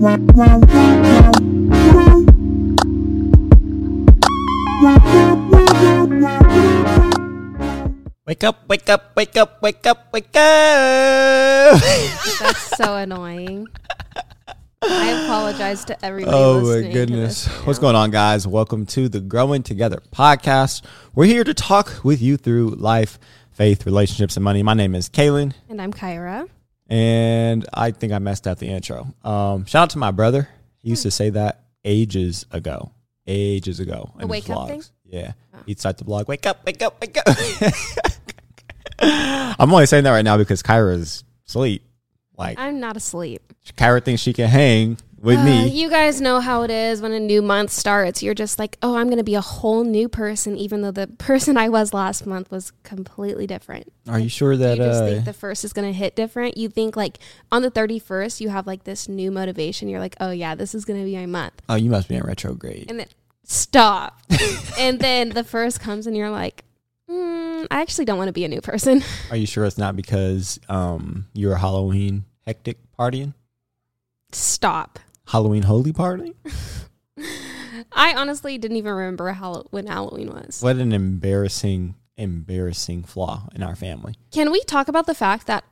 Wake up, wake up, wake up, wake up, wake up. That's so annoying. I apologize to everybody. oh my goodness. What's going on, guys? Welcome to the Growing Together podcast. We're here to talk with you through life, faith, relationships, and money. My name is Kaelin, And I'm Kyrah. And I think I messed up the intro. Um, shout out to my brother. He used to say that ages ago. Ages ago. In wake up vlogs. thing? Yeah. Oh. He'd start the blog, wake up, wake up, wake up. I'm only saying that right now because Kyrah's asleep. Like I'm not asleep. Kyrah thinks she can hang with Uh, me. you guys know how it is when a new month starts. You're just like, oh, I'm going to be a whole new person, even though the person I was last month was completely different. Are you sure you that just uh, think the first is going to hit different. You think like on the 31st, you have like this new motivation. You're like, oh, yeah, this is going to be my month. Oh, you must be in retrograde. And then stop. and then the first comes and you're like, mm, I actually don't want to be a new person. Are you sure it's not because um you're Halloween hectic partying? Stop. Halloween holy party? I honestly didn't even remember how when Halloween was. What an embarrassing, embarrassing flaw in our family. Can we talk about the fact that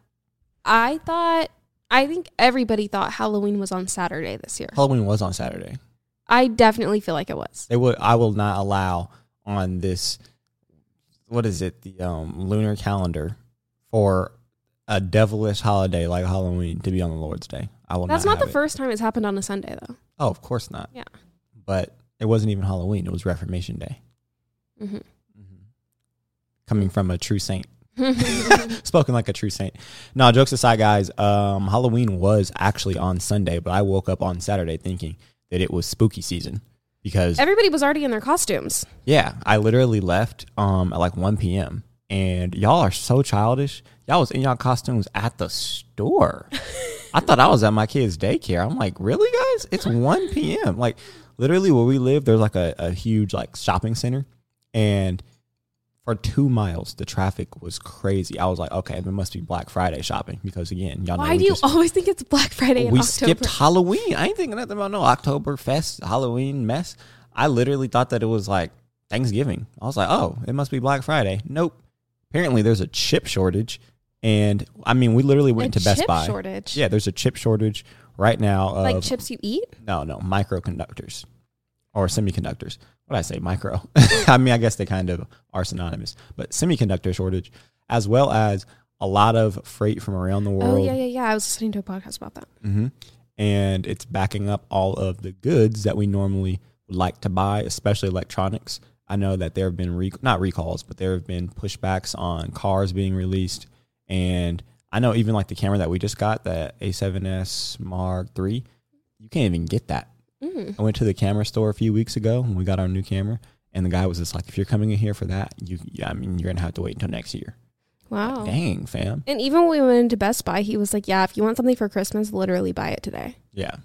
I thought I think everybody thought Halloween was on Saturday this year. Halloween was on Saturday. I definitely feel like it was. They would I will not allow on this what is it, the um lunar calendar for a devilish holiday like Halloween to be on the Lord's Day. I will That's not not the it. first time it's happened on a Sunday though. Oh, of course not. Yeah. But it wasn't even Halloween, it was Reformation Day. hmm Coming from a true saint. Spoken like a true saint. No, jokes aside, guys. Um, Halloween was actually on Sunday, but I woke up on Saturday thinking that it was spooky season because Everybody was already in their costumes. yeah, I literally left um at like one p.m. and y'all are so childish. Y'all was in y'all costumes at the store. I thought I was at my kid's daycare. I'm like, really, guys? It's one p.m. Like literally where we live, there's like a, a huge like shopping center, and for two miles the traffic was crazy. I was like, okay, it must be Black Friday shopping because again, y'all know Why do you just- always think it's Black Friday in we October? skipped Halloween. I ain't thinking nothing about no October Fest, Halloween mess. I literally thought that it was like Thanksgiving. I was like, oh, it must be Black Friday. Nope. Apparently, there's a chip shortage, and I mean, we literally went to Best chip Buy. shortage. Yeah, there's a chip shortage right now. Of, Like chips you eat? no, no, microconductors or semiconductors. What did I say? Micro. I mean, I guess they kind of are synonymous, but semiconductor shortage, as well as a lot of freight from around the world Oh yeah, yeah, yeah. I was listening to a podcast about that. hmm And it's backing up all of the goods that we normally would like to buy, especially electronics. I know that there have been rec- not recalls, but there have been pushbacks on cars being released, and I know even like the camera that we just got, the A7S Mark III, you can't even get that. Mm. I went to the camera store a few weeks ago when we got our new camera, and the guy was just like, "If you're coming in here for that, you, yeah, I mean, you're gonna have to wait until next year." Wow. Dang, fam. And even when we went into Best Buy, he was like, "Yeah, if you want something for Christmas, literally buy it today." Yeah.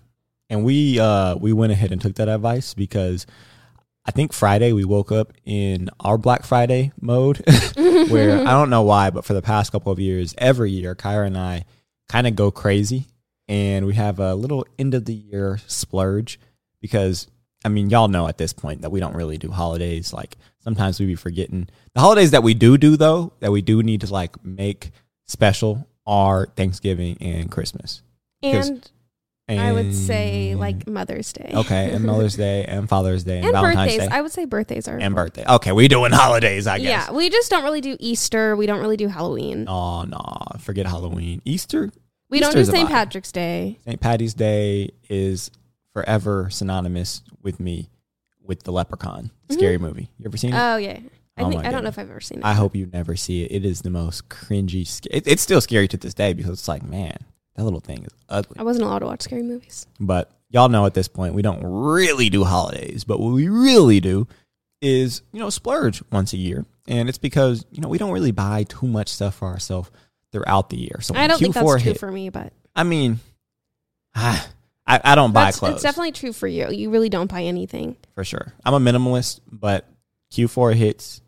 And we uh we went ahead and took that advice because I think Friday we woke up in our Black Friday mode where I don't know why, but for the past couple of years, every year Kyrah and I kind of go crazy and we have a little end of the year splurge because I mean, y'all know at this point that we don't really do holidays. Like sometimes we be forgetting the holidays that we do do though, that we do need to like make special are Thanksgiving and Christmas. And I would say like Mother's Day. okay, and Mother's Day and Father's Day and, and Valentine's birthdays. Day I would say birthdays are and birthday. Okay, we doing holidays, I guess. Yeah, we just don't really do Easter. We don't really do Halloween. Oh no, forget Halloween. Easter, we don't do St. Patrick's Day. St. Patty's Day is forever synonymous with me with the Leprechaun mm-hmm. scary movie. You ever seen it? Oh yeah. I Oh, think I don't know if I've ever seen it. I hope you never see it. It is the most cringy. sc- It, it's still scary to this day because it's like, man, that little thing is ugly. I wasn't allowed to watch scary movies. But y'all know at this point we don't really do holidays, but what we really do is, you know, splurge once a year. And it's because, you know, we don't really buy too much stuff for ourselves throughout the year. So I don't Q4 think that's true for me, but I mean, I, I don't buy that's, clothes it's definitely true for you. You really don't buy anything. for sure. I'm a minimalist, but Q4 hits,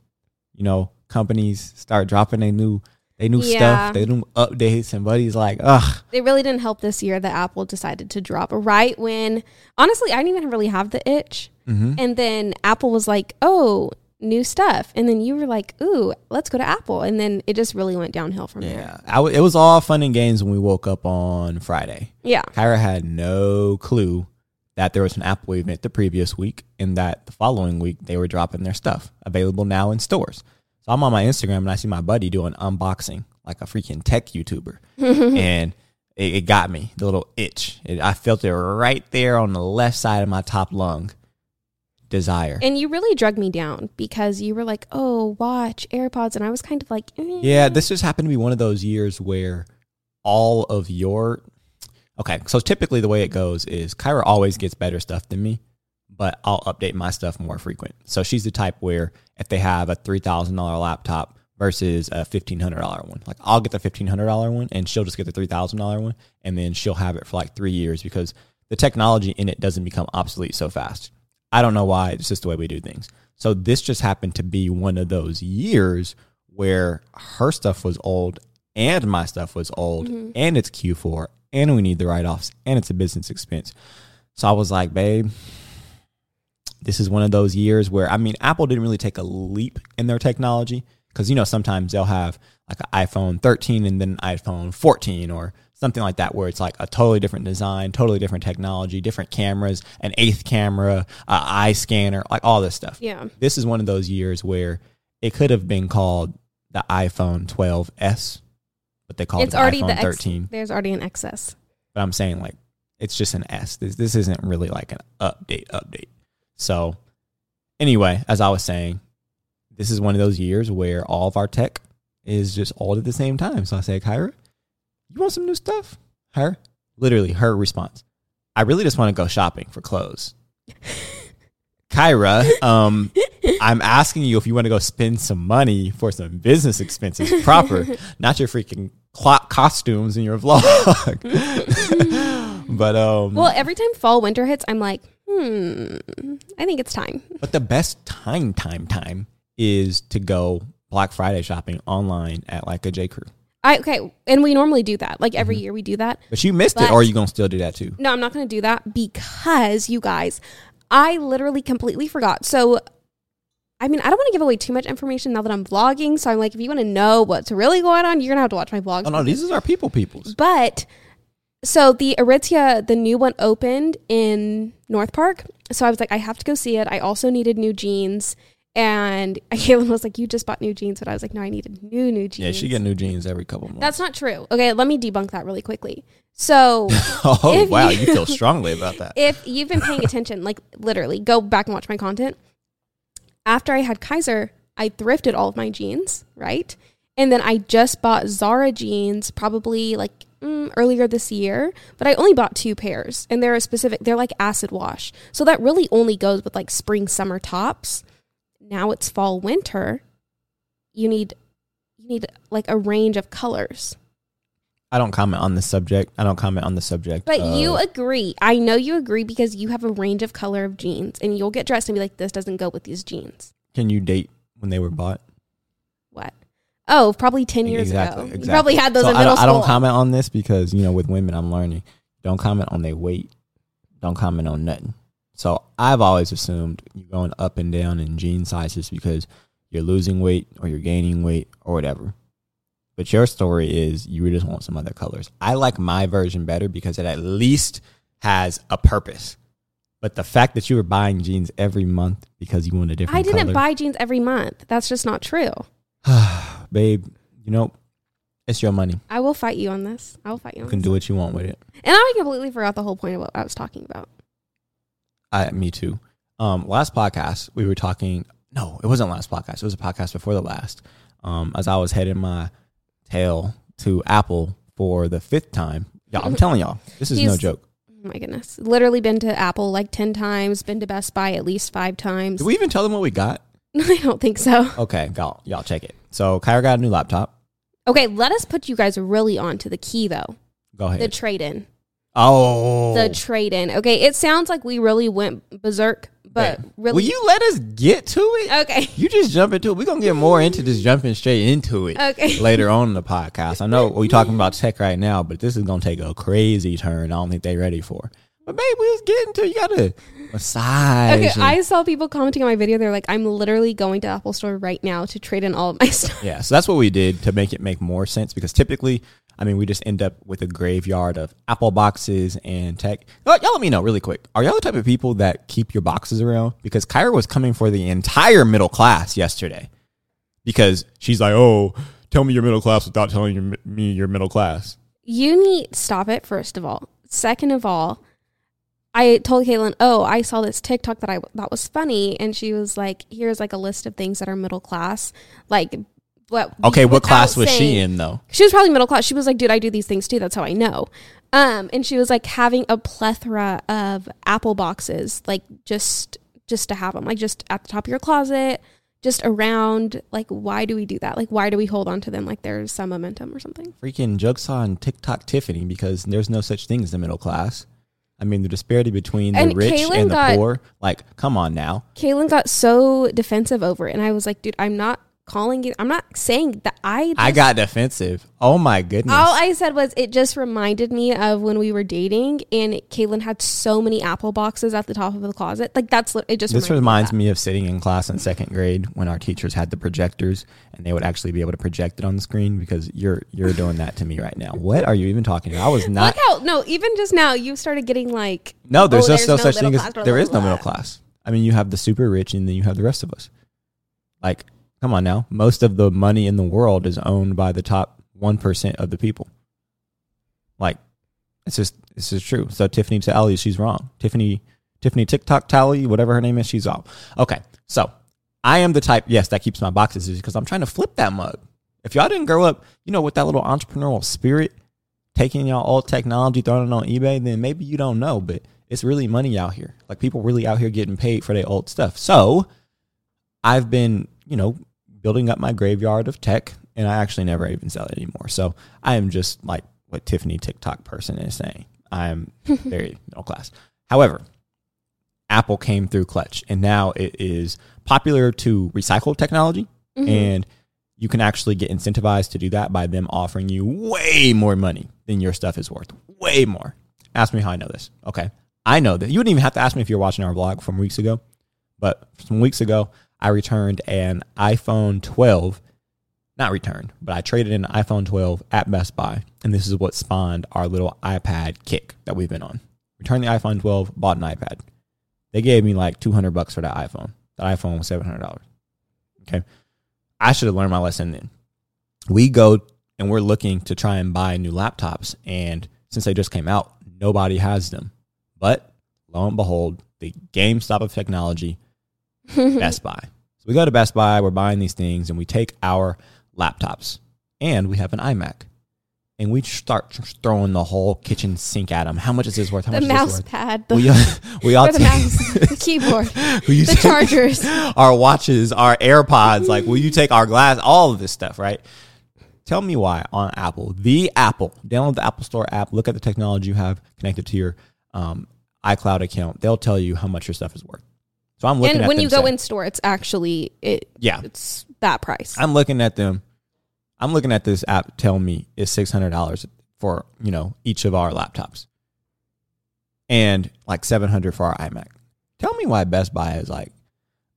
you know, companies start dropping a new They knew Yeah. stuff. They knew updates, and Buddy's like, ugh. They really didn't help this year that Apple decided to drop right when, honestly, I didn't even really have the itch. Mm-hmm. And then Apple was like, oh, new stuff. And then you were like, ooh, let's go to Apple. And then it just really went downhill from there. Yeah, I w- it was all fun and games when we woke up on Friday. Yeah. Kyrah had no clue that there was an Apple event the previous week and that the following week they were dropping their stuff available now in stores. So I'm on my Instagram and I see my buddy doing unboxing like a freaking tech YouTuber. and it, it got me, the little itch. It, I felt it right there on the left side of my top lung. Desire. And you really drug me down because you were like, oh, watch AirPods. And I was kind of like, eh. Yeah, this just happened to be one of those years where all of your okay. So typically the way it goes is Kyrah always gets better stuff than me, but I'll update my stuff more frequent. So she's the type where if they have a three thousand dollar laptop versus a fifteen hundred dollar one, like I'll get the fifteen hundred dollar one and she'll just get the three thousand dollar one, and then she'll have it for like three years because the technology in it doesn't become obsolete so fast. I don't know why. It's just the way we do things. So this just happened to be one of those years where her stuff was old and my stuff was old mm-hmm. and it's Q4 and we need the write offs and it's a business expense. So I was like, babe, this is one of those years where, I mean, Apple didn't really take a leap in their technology because, you know, sometimes they'll have like an iPhone 13 and then iPhone 14 or something like that where it's like a totally different design, totally different technology, different cameras, an eighth camera, a eye scanner, like all this stuff. Yeah. This is one of those years where it could have been called the iPhone 12s, but they called It's it the already iPhone the X, 13. there's already an XS. But I'm saying like it's just an S. This this isn't really like an update update. So anyway, as I was saying, this is one of those years where all of our tech is just all at the same time. So I say, Kyrah, you want some new stuff? Her, literally, her response. I really just want to go shopping for clothes. Kyrah, um, I'm asking you if you want to go spend some money for some business expenses proper, not your freaking clock costumes in your vlog. but um, Well, every time fall winter hits, I'm like, hmm, I think it's time. but the best time, time, time is to go Black Friday shopping online at like a J Crew. I okay, and we normally do that. Like Mm-hmm. every year we do that. But you missed it, or are you gonna still do that too? No, I'm not going to do that because you guys, I literally completely forgot. So, I mean, I don't want to give away too much information now that I'm vlogging. So I'm like, if you want to know what's really going on, you're gonna have to watch my vlogs. Oh no, these are people, peoples. But so the Aritzia, the new one opened in North Park. So I was like, I have to go see it. I also needed new jeans. And Kaelin was like, You just bought new jeans. But I was like, No, I needed new, new jeans. Yeah, she get new jeans every couple months. That's not true. Okay, let me debunk that really quickly. So oh wow, you- you feel strongly about that. if you've been paying attention, like literally, go back and watch my content. After I had Kaiser, I thrifted all of my jeans, right? And then I just bought Zara jeans probably like mm, earlier this year, but I only bought two pairs and they're a specific, they're like acid wash. So that really only goes with like spring, summer tops. Now it's fall, winter. You need, you need like a range of colors. I don't comment on the subject. I don't comment on the subject. But of- you agree. I know you agree because you have a range of color of jeans and you'll get dressed and be like, this doesn't go with these jeans. can you date when they were bought? Oh, probably 10 years exactly, ago. exactly. You probably had those So in I middle don't, I don't comment on this because you know with women I'm learning. Don't comment on their weight. Don't comment on nothing. So I've always assumed you're going up and down in jean sizes because you're losing weight or you're gaining weight or whatever. But your story is you just want some other colors. I like my version better because it at least has a purpose. But the fact that you were buying jeans every month because you want a different I didn't color, buy jeans every month. That's just not true. babe, you know, it's your money. I will fight you on this. I will fight you You can do what you want with it. And I completely forgot the whole point of what I was talking about. I, me too. Um, last podcast we were talking. No, it wasn't last podcast. It was a podcast before the last. Um, as I was heading my tail to Apple for the fifth time. Y'all, I'm telling y'all, this is no joke. Oh my goodness. Literally been to Apple like 10 times, been to Best Buy at least five times. Did we even tell them what we got? I don't think so. Okay, y'all, y'all check it. So Kyrah got a new laptop. Okay, let us put you guys really on to the key though. Go ahead. The trade in. oh, The trade in. Okay, it sounds like we really went berserk, but really, will you let us get to it? okay, You just jump into it. We're gonna get more into this jumping straight into it okay. later on in the podcast. I know we're talking about tech right now, but this is gonna take a crazy turn. I don't think they're ready for. But babe, we was getting to. You gotta massage. Okay, and- I saw people commenting on my video. They're like, "I'm literally going to Apple Store right now to trade in all of my stuff." Yeah, so that's what we did to make it make more sense because typically, I mean, we just end up with a graveyard of Apple boxes and tech. Y'all y'all let me know really quick. Are y'all the type of people that keep your boxes around? Because Kyrah was coming for the entire middle class yesterday because she's like, oh, tell me you're middle class without telling your, me you're middle class. You need stop it. First of all, second of all, I told Kaelin, "Oh, I saw this TikTok that I thought was funny," and she was like, "Here's like a list of things that are middle class, like." What, Okay, what class was she in though? She was probably middle class. She was like, dude, I do these things too. That's how I know. Um, and she was like having a plethora of Apple boxes, like just just to have them, like just at the top of your closet, just around. Like, why do we do that? Like, why do we hold on to them like there's some momentum or something? Freaking Jugsaw and TikTok Tiffany because there's no such thing as the middle class. I mean, the disparity between the And rich Kaelin and the got- poor, like, come on now. Kaelin got so defensive over it, and I was like, dude, I'm not calling you. I'm not saying that I. I got defensive. Oh my goodness. All I said was it just reminded me of when we were dating, and Kaelin had so many Apple boxes at the top of the closet. Like that's it. Just this reminds me. me of sitting in class in second grade when our teachers had the projectors and they would actually be able to project it on the screen because you're you're doing that to me right now. What are you even talking about? I was not Look how no, even just now you started getting like No, there's oh, just no such thing as there is no middle class. I mean, you have the super rich and then you have the rest of us. Like, come on now. Most of the money in the world is owned by the top 1% of the people. Like, it's just it's just true. So Tiffany Talley, she's wrong. Tiffany Tiffany TikTok Tally, whatever her name is, she's off. Okay. So, I am the type, yes, that keeps my boxes because I'm trying to flip that mug. If y'all didn't grow up, you know, with that little entrepreneurial spirit, taking y'all old technology, throwing it on eBay, then maybe you don't know, but it's really money out here. Like people really out here getting paid for their old stuff. So I've been, you know, building up my graveyard of tech and I actually never even sell it anymore. So I am just like what Tiffany TikTok person is saying. I'm very middle class. However, Apple came through Clutch and now it is popular to recycle technology Mhm. and you can actually get incentivized to do that by them offering you way more money than your stuff is worth. Way more. Ask me how I know this. Okay. I know that. You wouldn't even have to ask me if you're watching our vlog from weeks ago. But some weeks ago, I returned an iPhone 12. Not returned, but I traded in an iPhone 12 at Best Buy. And this is what spawned our little iPad kick that we've been on. Returned the iPhone 12, bought an iPad. They gave me like 200 bucks for that iPhone. The iPhone was $700. Okay. I should have learned my lesson then. We go and we're looking to try and buy new laptops. And since they just came out, nobody has them. But lo and behold, the GameStop of technology, Best Buy. So we go to Best Buy, we're buying these things, and we take our laptops and we have an iMac. And we start throwing the whole kitchen sink at them. How much is this worth? How the much is this mouse worth? pad, the, We, we all the take- mouse, the keyboard, the chargers. our watches, our AirPods. Like, will you take our glass? All of this stuff, right? Tell me why on Apple, the Apple, download the Apple Store app, look at the technology you have connected to your um, iCloud account. They'll tell you how much your stuff is worth. So I'm looking And when you go saying- in store, it's actually it. yeah, It's that price. I'm looking at them. I'm looking at this app. Tell me it's six hundred dollars for you know each of our laptops, and like seven hundred for our iMac. Tell me why Best Buy is like,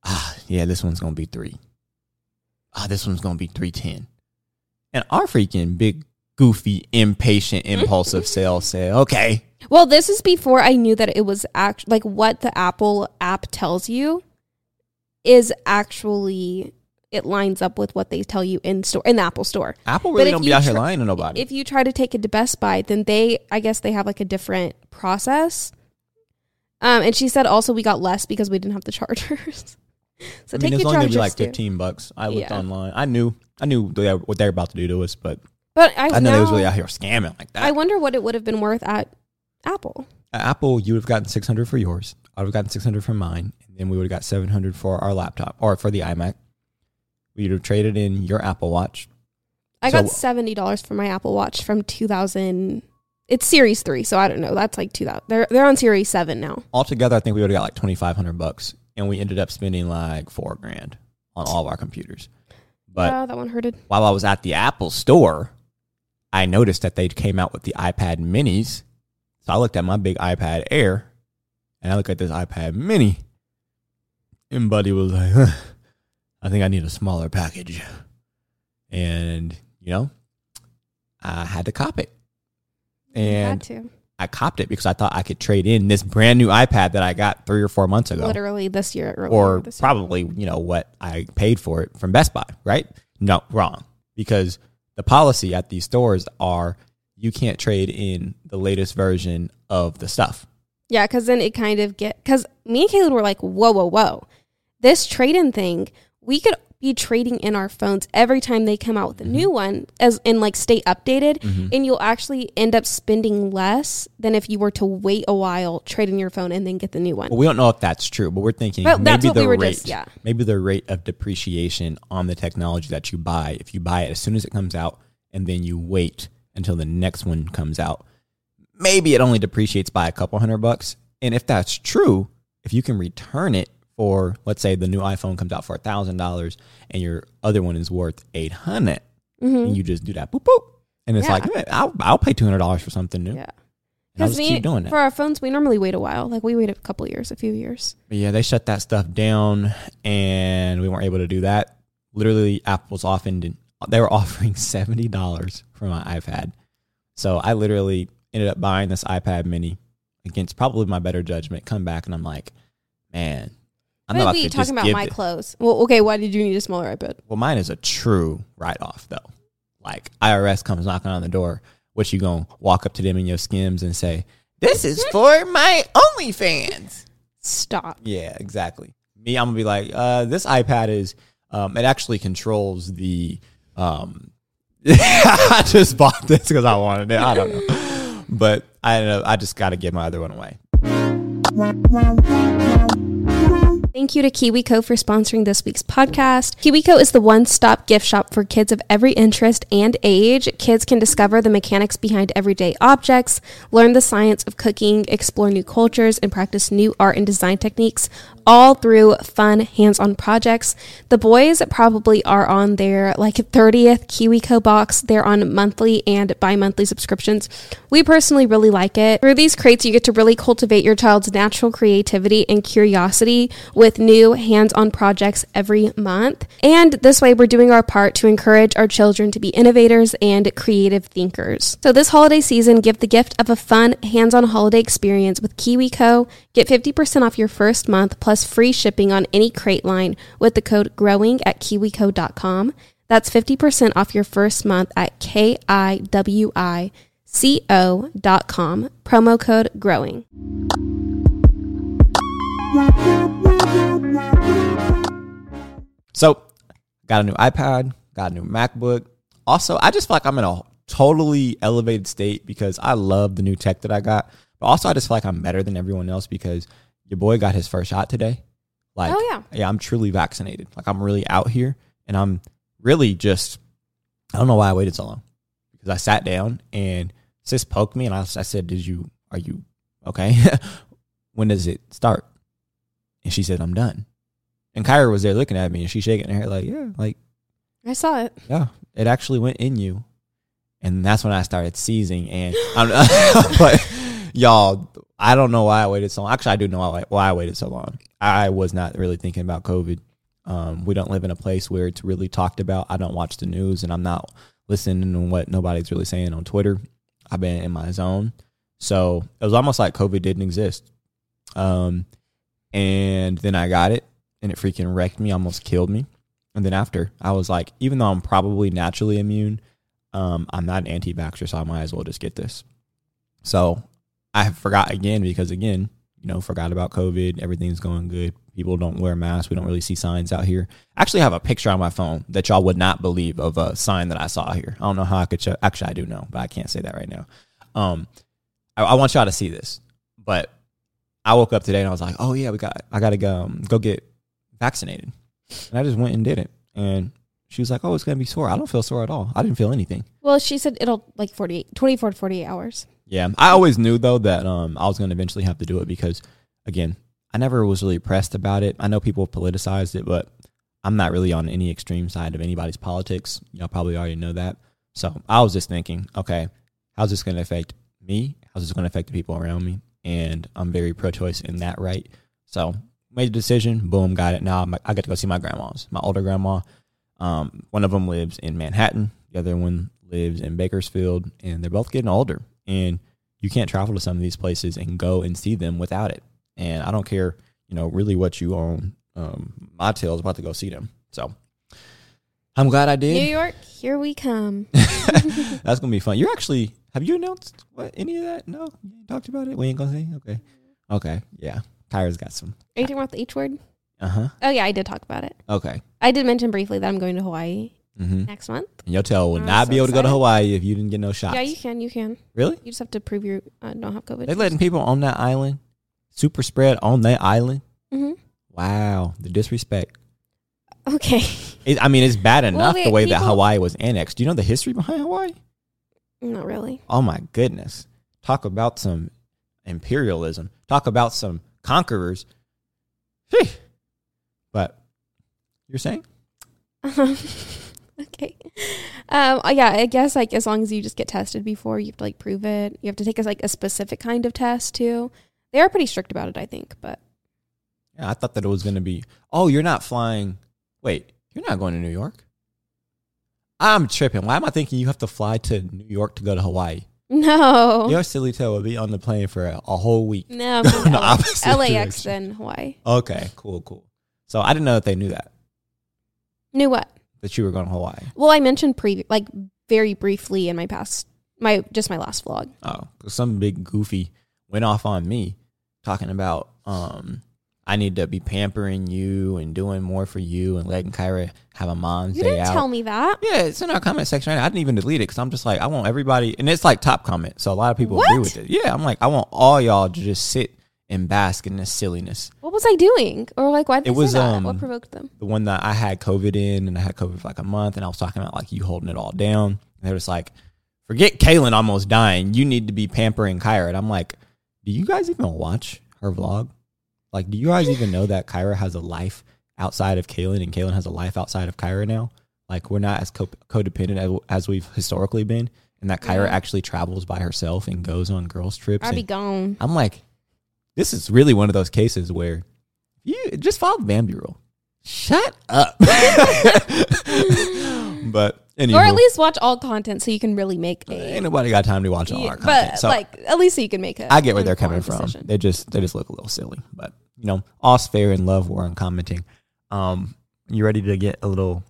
ah, yeah, this one's gonna be three. Ah, this one's gonna be three ten, and our freaking big goofy impatient impulsive sales say, okay, Well, this is before I knew that it was act like what the Apple app tells you is actually it lines up with what they tell you in store in the Apple store. Apple really don't be out here lying to nobody. If you try to take it to Best Buy, then they I guess they have like a different process. Um, and she said also we got less because we didn't have the chargers. so I take mean, it's your only gonna chargers be like too. fifteen bucks. I looked Yeah. online. I knew, I knew they, what they're about to do to us, but But I, I know they was really out here scamming like that. I wonder what it would have been worth at Apple. At Apple, you would have gotten 600 for yours. I would have gotten 600 for mine. And then we would have got 700 for our laptop or for the iMac. We'd have traded in your Apple Watch. I So- got seventy dollars for my Apple Watch from two thousand. It's Series three, so I don't know. That's like two thousand. They're they're on Series seven now. Altogether, I think we would have got like 2,500 bucks. and we ended up spending like four grand on all of our computers. But yeah, that one hurted. while I was at the Apple store, I noticed that they came out with the iPad minis. So I looked at my big iPad Air and I looked at this iPad mini. And Buddy was like, huh, I think I need a smaller package. And, you know, I had to cop it. And had to. I copped it because I thought I could trade in this brand new iPad that I got three or four months ago Literally this year. or this year. probably you know what I paid for it from Best Buy, right? No, wrong. Because the policy at these stores are you can't trade in the latest version of the stuff. Yeah, because then it kind of get because me and Caleb were like, whoa, whoa, whoa, this trade-in thing, we could be trading in our phones every time they come out with a Mm-hmm. new one, as and like stay updated, and you'll actually end up spending less than if you were to wait a while, trade in your phone, and then get the new one. Well, we don't know if that's true, but we're thinking But maybe the we rate, just- yeah. maybe the rate of depreciation on the technology that you buy, if you buy it as soon as it comes out and then you wait until the next one comes out, maybe it only depreciates by a couple hundred bucks. And if that's true, if you can return it for, let's say the new iPhone comes out for a thousand dollars and your other one is worth eight hundred, and you just do that boop boop, and it's Mm-hmm. Yeah. like, "Eh, I'll I'll pay two hundred dollars for something new. Yeah. And I'll Because just me, keep doing that. for our phones, we normally wait a while. Like we wait a couple years, a few years. But yeah, they shut that stuff down, and we weren't able to do that. Literally, Apple's often they were offering seventy dollars for my iPad, so I literally ended up buying this iPad Mini against probably my better judgment. Come back, and I'm like, man, I know But I we could talking about my it- clothes. Well, okay, why did you need a smaller iPad? Well, mine is a true write off though. Like IRS comes knocking on the door, what you gonna walk up to them in your skims and say, "This is for my OnlyFans." Stop. Yeah, exactly. Me, I'm gonna be like, uh, this iPad is, um, it actually controls the, um, I just bought this because I wanted it. I don't know, but I don't know. I just got to give my other one away. Thank you to KiwiCo for sponsoring this week's podcast. KiwiCo is the one stop gift shop for kids of every interest and age. Kids can discover the mechanics behind everyday objects, learn the science of cooking, explore new cultures, and practice new art and design techniques, all through fun, hands on projects. The boys probably are on their like 30th KiwiCo box. They're on monthly and bi monthly subscriptions. We personally really like it. Through these crates, you get to really cultivate your child's natural creativity and curiosity with new hands on projects every month. And this way, we're doing our part to encourage our children to be innovators and creative thinkers. So, this holiday season, give the gift of a fun, hands on holiday experience with KiwiCo. Get 50% off your first month plus free shipping on any crate line with the code GROWING at kiwico.com. That's 50% off your first month at K-I-W-I co.com. Promo code GROWING. So, got a new iPad, got a new MacBook. Also, I just feel like I'm in a totally elevated state because I love the new tech that I got. But also, I just feel like I'm better than everyone else because your boy got his first shot today. Like, Oh, yeah. yeah, I'm truly vaccinated. Like, I'm really out here and I'm really just, I don't know why I waited so long because I sat down and sis poked me and I, I said, Did you, are you okay? when does it start? And she said, I'm done. And Kyrah was there looking at me and she's shaking her head like, yeah, like, I saw it. yeah, it actually went in you. And that's when I started seizing. And I'm, but y'all, I don't know why I waited so long. Actually, I do know why, why I waited so long. I was not really thinking about COVID. Um, we don't live in a place where it's really talked about. I don't watch the news and I'm not listening to what nobody's really saying on Twitter. I've been in my zone. So it was almost like COVID didn't exist. Um, and then I got it and it freaking wrecked me, almost killed me. And then after, I was like, even though I'm probably naturally immune, um, I'm not an anti vaxxer, so I might as well just get this. So I forgot again because, again, you know, forgot about COVID. Everything's going good. People don't wear masks. We don't really see signs out here. I actually have a picture on my phone that y'all would not believe of a sign that I saw here. I don't know how I could show. Actually, I do know, but I can't say that right now. Um, I, I want y'all to see this, but I woke up today and I was like, oh yeah, we got, I got to go, um, go get vaccinated. And I just went and did it. And she was like, oh, it's going to be sore. I don't feel sore at all. I didn't feel anything. Well, she said it'll like 48, 24 to 48 hours. Yeah. I always knew though that, um, I was going to eventually have to do it because again, I never was really pressed about it. I know people politicized it, but I'm not really on any extreme side of anybody's politics. Y'all probably already know that. So I was just thinking, okay, how's this going to affect me? How's this going to affect the people around me? And I'm very pro-choice in that right. So made a decision. Boom, got it. Now I'm, get to go see my grandmas. My older grandma. Um, one of them lives in Manhattan. The other one lives in Bakersfield, and they're both getting older. And you can't travel to some of these places and go and see them without it. And I don't care, you know, really what you own. Um, my is about to go see them. So I'm glad I did. New York, here we come. That's gonna be fun. You're actually have you announced what any of that? No, you talked about it. We ain't gonna say. Okay, okay, yeah. Kyrah's got some. Are you talking about the H word? Uh huh. Oh yeah, I did talk about it. Okay. I did mention briefly that I'm going to Hawaii Mm-hmm. next month. And your tail would I'm not so be able to go to. Hawaii if you didn't get no shots. Yeah, you can. You can. really? You just have to prove you uh, don't have COVID. They're letting people on that island super spread on that island. hmm Wow, the disrespect. Okay. It, I mean, it's bad enough the way that people- Hawaii was annexed. Do you know the history behind Hawaii? Not really. Oh my goodness. Talk about some imperialism. Talk about some conquerors. Phew. But you're saying? Um, okay. Um. uh, Yeah. I guess like as long as you just get tested before, you have to like prove it. You have to take a, like a specific kind of test too. They are pretty strict about it, I think. But Yeah, I thought that it was going to be. Oh, you're not flying. Wait, you're not going to New York. I'm tripping. Why am I thinking you have to fly to New York to go to Hawaii? no, Your silly tail will be on the plane for a, a whole week. no, I'm going to The LA LAX direction. then Hawaii. Okay, cool, cool. So I didn't know that they knew that Knew what? that you were going to Hawaii. Well, I mentioned pre like very briefly in my past my just my last vlog. Oh, some big goofy went off on me talking about um I need to be pampering you and doing more for you and letting Kyrah have a mom's You day didn't out. tell me that. Yeah, it's in our comment section. I didn't even delete it because I'm just like, I want everybody, and it's like top comment. So a lot of people agree with it. Yeah, I'm like, I want all y'all to just sit and bask in this silliness. What was I doing? Or like why did It was, um, what provoked them? The one that I had COVID in, and I had COVID for like a month, and I was talking about like you holding it all down. And they were just like, forget Kaelin almost dying. You need to be pampering Kyrah. And I'm like, do you guys even watch her vlog? Like, do you guys even know that Kyrah has a life outside of Kaelin, and Kaelin has a life outside of Kyrah now? Like, we're not as co- codependent as, as we've historically been, and that Kyrah Yeah. actually travels by herself and goes on girls' trips. I'd be gone. I'm like, this is really one of those cases where you just follow the Bambi rule. Shut up. but Or at least watch all content so you can really make a ain't nobody got time to watch all Yeah, our content. but so like at least so you can make it. I get where they're coming from. Decision. They just they just look a little silly, but you know, all's fair in love. Where I'm commenting. Um, you ready to get a little?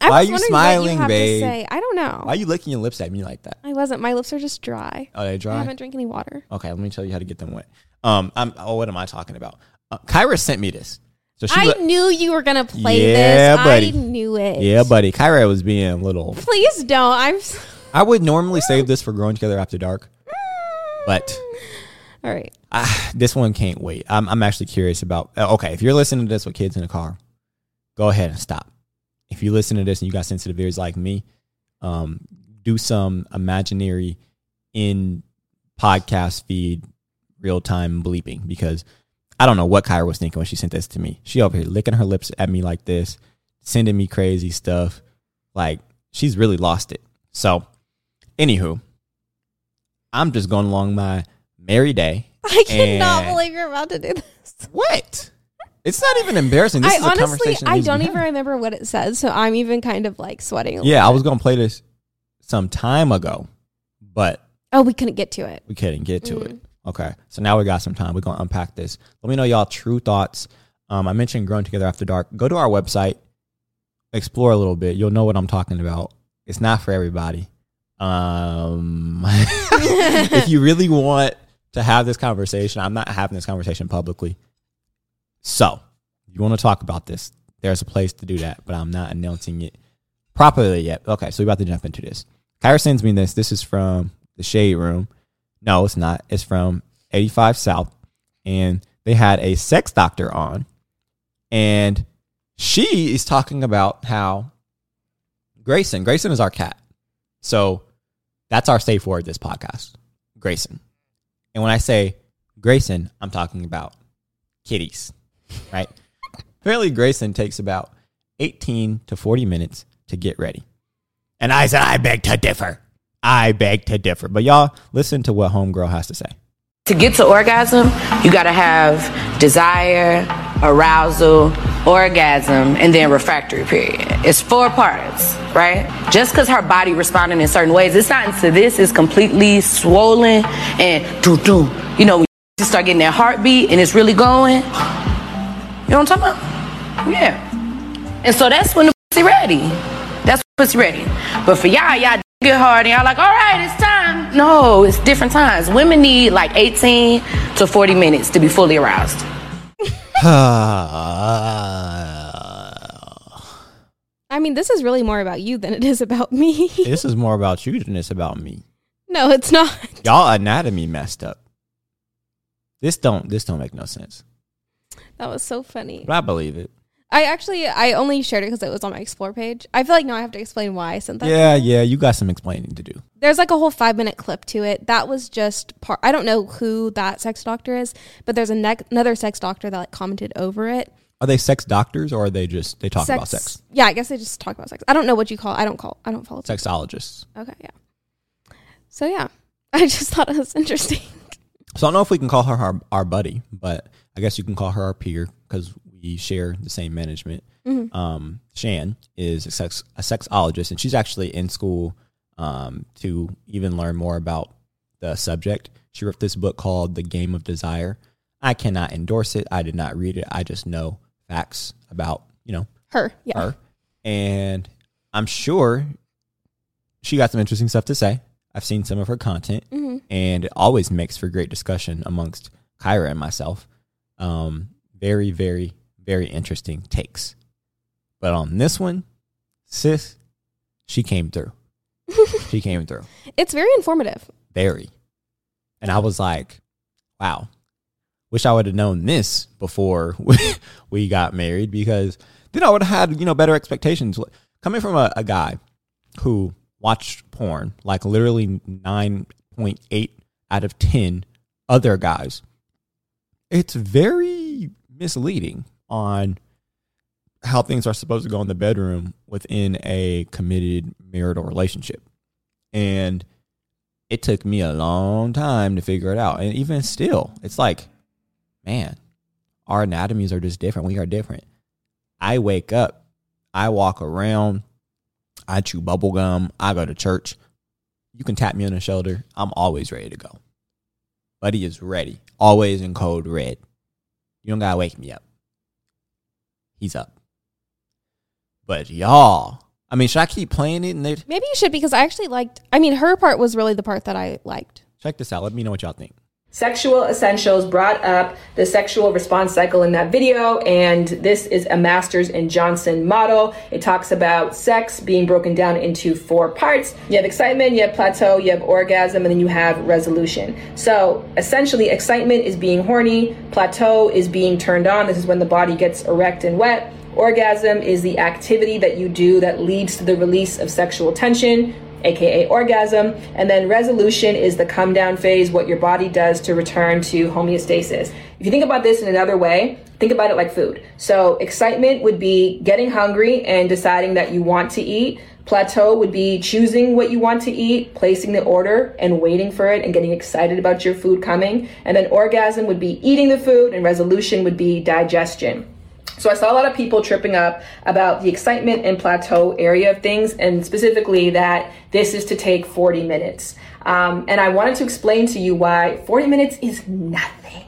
I Why are you smiling, you have babe? To say. I don't know. Why are you licking your lips at me like that? I wasn't. My lips are just dry. Are they dry. I haven't drank any water. Okay, let me tell you how to get them wet. Um, I'm. Oh, what am I talking about? Uh, Kyra sent me this. So she. I let- knew you were gonna play Yeah, this. buddy. I knew it. yeah, buddy. Kyrah was being a little. Please don't. I'm. I would normally save this for growing together after dark, but all right. ah, this one can't wait. I'm, I'm actually curious about. uh, Okay, if you're listening to this with kids in the car, go ahead and stop. If you listen to this and you got sensitive ears like me, um, do some imaginary in podcast feed real time bleeping because I don't know what Kyrah was thinking when she sent this to me. She over here licking her lips at me like this, sending me crazy stuff. Like she's really lost it. So, anywho, I'm just going along my merry day. I cannot believe you're about to do this. What? It's not even embarrassing. This I is a honestly, conversation. I don't even remember what it says, so I'm even kind of like sweating. A Yeah, I was gonna play this some time ago, but Oh, we couldn't get to it. we couldn't get to Mm. it. Okay, so now we got some time. We're gonna unpack this. Let me know y'all true thoughts. Um, I mentioned growing together after dark. Go to our website, explore a little bit. You'll know what I'm talking about. It's not for everybody. Um, if you really want to have this conversation, I'm not having this conversation publicly. So, you want to talk about this, there's a place to do that, but I'm not announcing it properly yet. Okay, so we're about to jump into this. Kyrah sends me this. This is from the Shade Room. No, it's not. It's from 85 South. And they had a sex doctor on. And she is talking about how Grayson, Grayson is our cat. So that's our safe word this podcast. Grayson. And when I say Grayson, I'm talking about kitties, right? Apparently, Grayson takes about 18 to 40 minutes to get ready. And I said, I beg to differ. I beg to differ. But y'all, listen to what Homegirl has to say. To get to orgasm, you gotta have desire, arousal, orgasm, and then refractory period. It's four parts, right? Just because her body responding in certain ways, it's not into this, it's completely swollen and do do. You know, when you start getting that heartbeat and it's really going. You know what I'm talking about? Yeah. And so that's when the pussy ready. That's when pussy ready. But for y'all, y'all get hard and y'all like, all right, it's time. No, it's different times. Women need like 18 to 40 minutes to be fully aroused. I mean, this is really more about you than it is about me. this is more about you than it's about me. no, it's not. Y'all anatomy messed up. This don't this don't make no sense. That was so funny. But I believe it. I actually, I only shared it because it was on my explore page. I feel like now I have to explain why I sent that. Yeah, yeah, you got some explaining to do. There's like a whole five minute clip to it. That was just part. I don't know who that sex doctor is, but there's a ne- another sex doctor that like commented over it. Are they sex doctors or are they just they talk about sex? Yeah, I guess they just talk about sex. I don't know what you call. I don't call. I don't follow. Sexologists. Okay, yeah. So yeah, I just thought it was interesting. So I don't know if we can call her our, our buddy, but I guess you can call her our peer because we share the same management. Um, Shan is a sex a sexologist, and she's actually in school um, to even learn more about the subject. She wrote this book called The Game of Desire. I cannot endorse it. I did not read it. I just know facts about you know Her, yeah. her, and I'm sure she got some interesting stuff to say. I've seen some of her content, and it always makes for great discussion amongst Kyrah and myself. Um, very, very, very interesting takes. But on this one, sis, she came through. she came through It's very informative. very, and I was like, wow. Wish I would have known this before we, we got married because then I would have had, you know, better expectations. Coming from a, a guy who watched porn, like literally 9.8 out of 10 other guys, it's very misleading on how things are supposed to go in the bedroom within a committed marital relationship. And it took me a long time to figure it out. And even still, it's like, man, our anatomies are just different. We are different. I wake up, I walk around, I chew bubble gum, I go to church. You can tap me on the shoulder. I'm always ready to go. Buddy is ready, always in code red. You don't gotta wake me up. He's up. But y'all, I mean, should I keep playing it? And Maybe you should because I actually liked. I mean, her part was really the part that I liked. check this out. Let me know what y'all think. Sexual Essentials brought up the sexual response cycle in that video, and this is a Masters and Johnson model. It talks about sex being broken down into four parts. You have excitement, you have plateau, you have orgasm, and then you have resolution. So essentially, excitement is being horny, plateau is being turned on. This is when the body gets erect and wet. Orgasm is the activity that you do that leads to the release of sexual tension aka orgasm. And then resolution is the come down phase, what your body does to return to homeostasis. If you think about this in another way, think about it like food. So excitement would be getting hungry and deciding that you want to eat. Plateau would be choosing what you want to eat, placing the order and waiting for it and getting excited about your food coming. And then orgasm would be eating the food and resolution would be digestion. So I saw a lot of people tripping up about the excitement and plateau area of things, and specifically that this is to take 40 minutes. Um, and I wanted to explain to you why 40 minutes is nothing.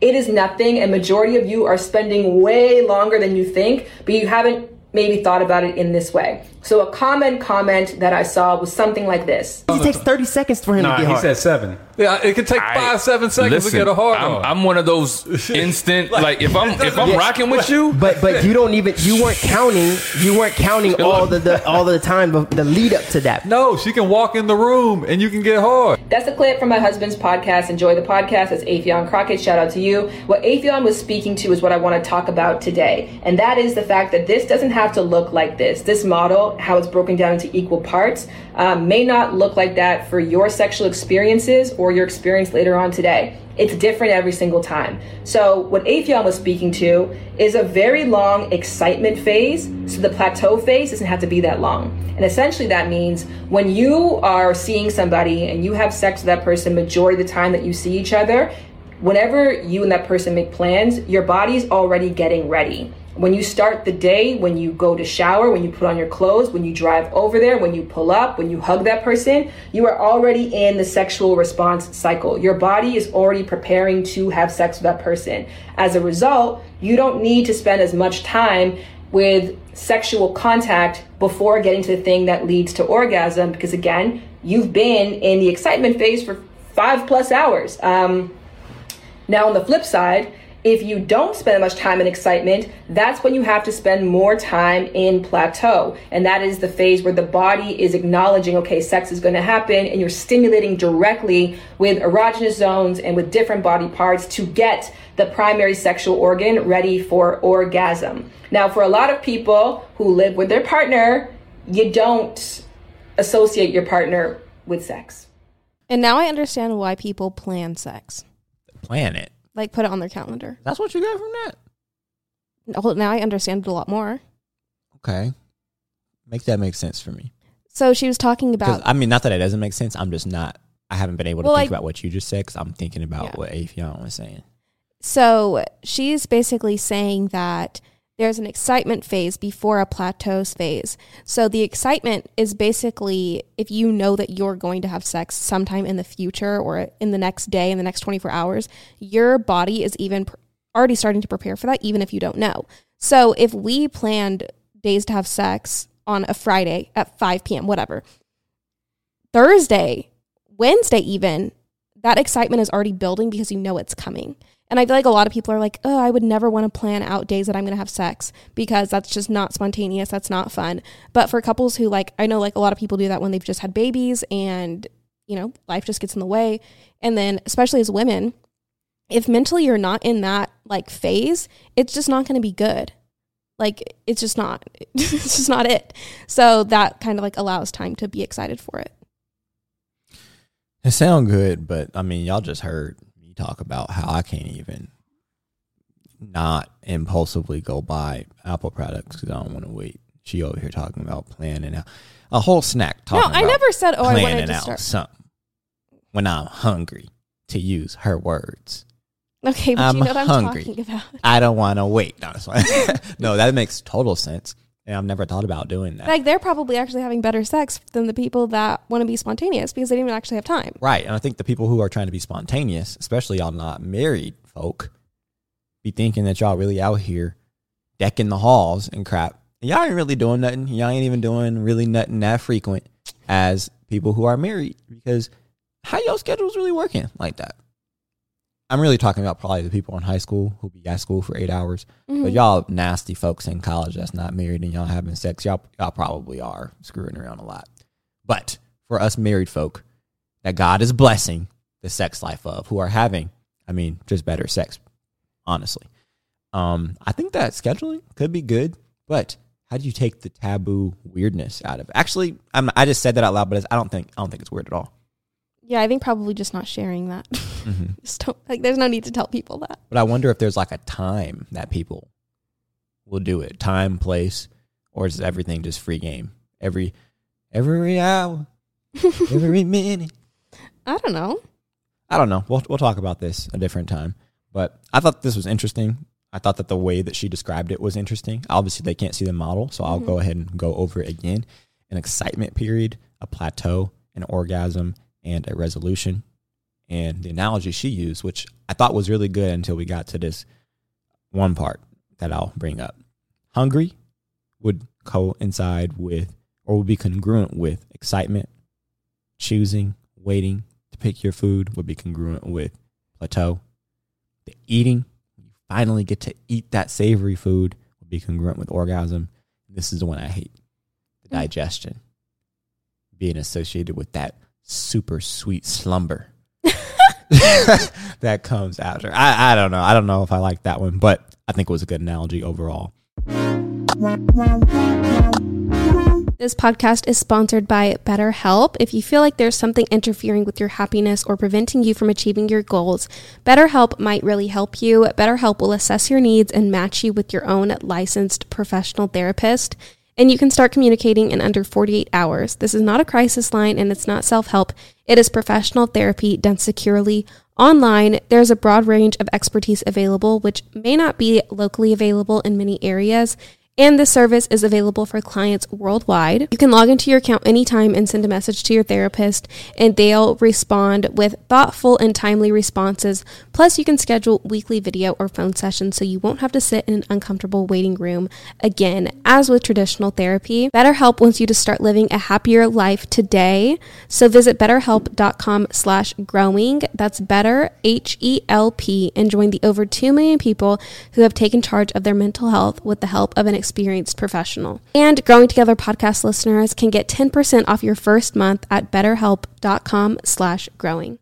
It is nothing, and majority of you are spending way longer than you think, but you haven't maybe thought about it in this way. So a common comment that I saw was something like this. It takes 30 seconds for him Nah, to get he hard. said seven. Yeah, it could take I- five, seven seconds listen, to get a hard I'm, on. I'm one of those instant like if I'm if I'm Yeah. rocking with you, but but you don't even you weren't counting you weren't counting all the, the all the time of the lead up to that. no, she can walk in the room and you can get hard. That's a clip from my husband's podcast. Enjoy the podcast. It's Affion Crockett. Shout out to you. What Affion was speaking to is what I want to talk about today. And that is the fact that this doesn't have to look like this. This model how it's broken down into equal parts um, may not look like that for your sexual experiences or your experience later on today. It's different every single time. So, what Affion was speaking to is a very long excitement phase. So, the plateau phase doesn't have to be that long. And essentially, that means when you are seeing somebody and you have sex with that person majority of the time that you see each other, whenever you and that person make plans, your body's already getting ready. When you start the day, when you go to shower, when you put on your clothes, when you drive over there, when you pull up, when you hug that person, you are already in the sexual response cycle. Your body is already preparing to have sex with that person. As a result, you don't need to spend as much time with sexual contact before getting to the thing that leads to orgasm because again, you've been in the excitement phase for five plus hours. Um, now, on the flip side, if you don't spend much time in excitement, that's when you have to spend more time in plateau. And that is the phase where the body is acknowledging, okay, sex is going to happen, and you're stimulating directly with erogenous zones and with different body parts to get the primary sexual organ ready for orgasm. Now, for a lot of people who live with their partner, you don't associate your partner with sex. And now I understand why people plan sex, Plan it. Like put it on their calendar. That's what you got from that. Well, now I understand it a lot more. Okay. Make that make sense for me. So she was talking about I mean, not that it doesn't make sense. I'm just not. I haven't been able to Well, think like- about what you just said because I'm thinking about Yeah. what Affion was saying. So she's basically saying that there's an excitement phase before a plateau phase. So the excitement is basically if you know that you're going to have sex sometime in the future or in the next day, in the next 24 hours, your body is even pr- already starting to prepare for that, even if you don't know. So if we planned days to have sex on a Friday at 5 p.m., whatever, Thursday, Wednesday, even, that excitement is already building because you know it's coming. And I feel like a lot of people are like, oh, I would never want to plan out days that I'm going to have sex because that's just not spontaneous. That's not fun. But for couples who like, I know like a lot of people do that when they've just had babies and, you know, life just gets in the way. And then, especially as women, if mentally you're not in that like phase, it's just not going to be good. Like, it's just not, it's just not it. So that kind of like allows time to be excited for it. It sound good, but I mean, y'all just heard talk about how I can't even not impulsively go buy Apple products because I don't want to wait. She over here talking about planning out a whole snack. No, I about never said, oh, I wanted planning to out start. something when I'm hungry. To use her words, Okay, but I'm you know what I'm hungry. talking about. I don't want to wait. No, no, that makes total sense. And I've never thought about doing that. Like they're probably actually having better sex than the people that want to be spontaneous because they don't even actually have time. Right. And I think the people who are trying to be spontaneous, especially y'all not married folk, be thinking that y'all really out here decking the halls and crap. And y'all ain't really doing nothing. Y'all ain't even doing really nothing that frequent as people who are married because how y'all schedules really working like that? I'm really talking about probably the people in high school who be at school for eight hours. Mm-hmm. But y'all nasty folks in college that's not married and y'all having sex, y'all y'all probably are screwing around a lot. But for us married folk that God is blessing the sex life of, who are having, I mean, just better sex, honestly. Um, I think that scheduling could be good, but how do you take the taboo weirdness out of it? Actually, I'm, I just said that out loud, but it's, I don't think I don't think it's weird at all. Yeah, I think probably just not sharing that. Mm-hmm. just don't like. There's no need to tell people that. But I wonder if there's like a time that people will do it, time, place, or is everything just free game? Every every hour, every minute. I don't know. I don't know. We'll we'll talk about this a different time. But I thought this was interesting. I thought that the way that she described it was interesting. Obviously, they can't see the model, so I'll mm-hmm. go ahead and go over it again. An excitement period, a plateau, an orgasm, and a resolution. And the analogy she used, which I thought was really good until we got to this one part that I'll bring up. Hungry would coincide with or would be congruent with excitement. Choosing, waiting to pick your food would be congruent with plateau. The eating, when you finally get to eat that savory food, would be congruent with orgasm. This is the one I hate the mm. digestion being associated with that super sweet slumber that comes after. I, I don't know. I don't know if I like that one, but I think it was a good analogy overall. This podcast is sponsored by BetterHelp. If you feel like there's something interfering with your happiness or preventing you from achieving your goals, BetterHelp might really help you. BetterHelp will assess your needs and match you with your own licensed professional therapist. And you can start communicating in under 48 hours. This is not a crisis line and it's not self help. It is professional therapy done securely online. There's a broad range of expertise available, which may not be locally available in many areas. And this service is available for clients worldwide. You can log into your account anytime and send a message to your therapist, and they'll respond with thoughtful and timely responses. Plus, you can schedule weekly video or phone sessions so you won't have to sit in an uncomfortable waiting room again. As with traditional therapy, BetterHelp wants you to start living a happier life today. So visit betterhelp.com slash growing. That's better, H E L P, and join the over 2 million people who have taken charge of their mental health with the help of an experienced professional. And Growing Together podcast listeners can get 10% off your first month at betterhelp.com slash growing.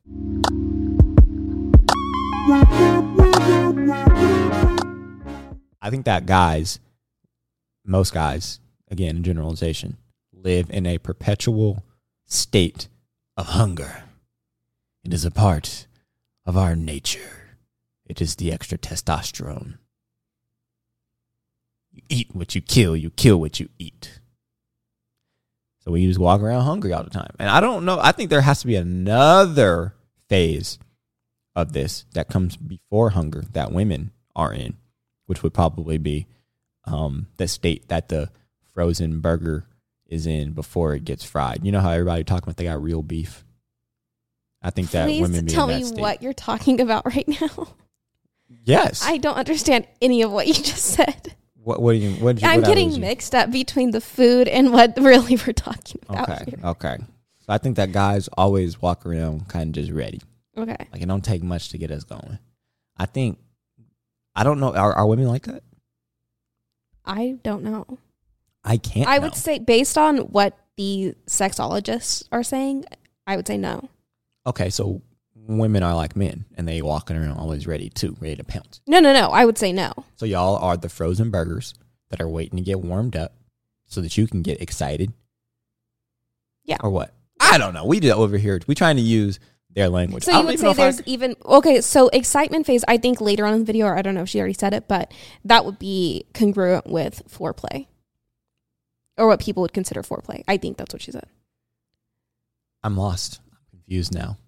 I think that guys, most guys, again, in generalization, live in a perpetual state of hunger. It is a part of our nature. It is the extra testosterone. You eat what you kill, you kill what you eat. So we just walk around hungry all the time. And I don't know, I think there has to be another phase of this that comes before hunger that women are in, which would probably be um, the state that the frozen burger is in before it gets fried. You know how everybody talking about they got real beef. I think that Please women be tell me state. what you're talking about right now. Yes. I don't understand any of what you just said. What? What do you? What did you? I'm what getting mixed up between the food and what really we're talking about Okay. here. Okay. So I think that guys always walk around kind of just ready. Okay. Like it don't take much to get us going. I think. I don't know. Are, are women like that? I don't know. I can't. I know. would say based on what the sexologists are saying, I would say no. Okay, so women are like men, and they walking around always ready to ready to pounce. No, no, no. I would say no. So y'all are the frozen burgers that are waiting to get warmed up, so that you can get excited. Yeah. Or what? I don't know. We did over here. We trying to use their language. So I you would say if I- there's even okay. So excitement phase, I think later on in the video, or I don't know if she already said it, but that would be congruent with foreplay, or what people would consider foreplay. I think that's what she said. I'm lost. I'm confused now.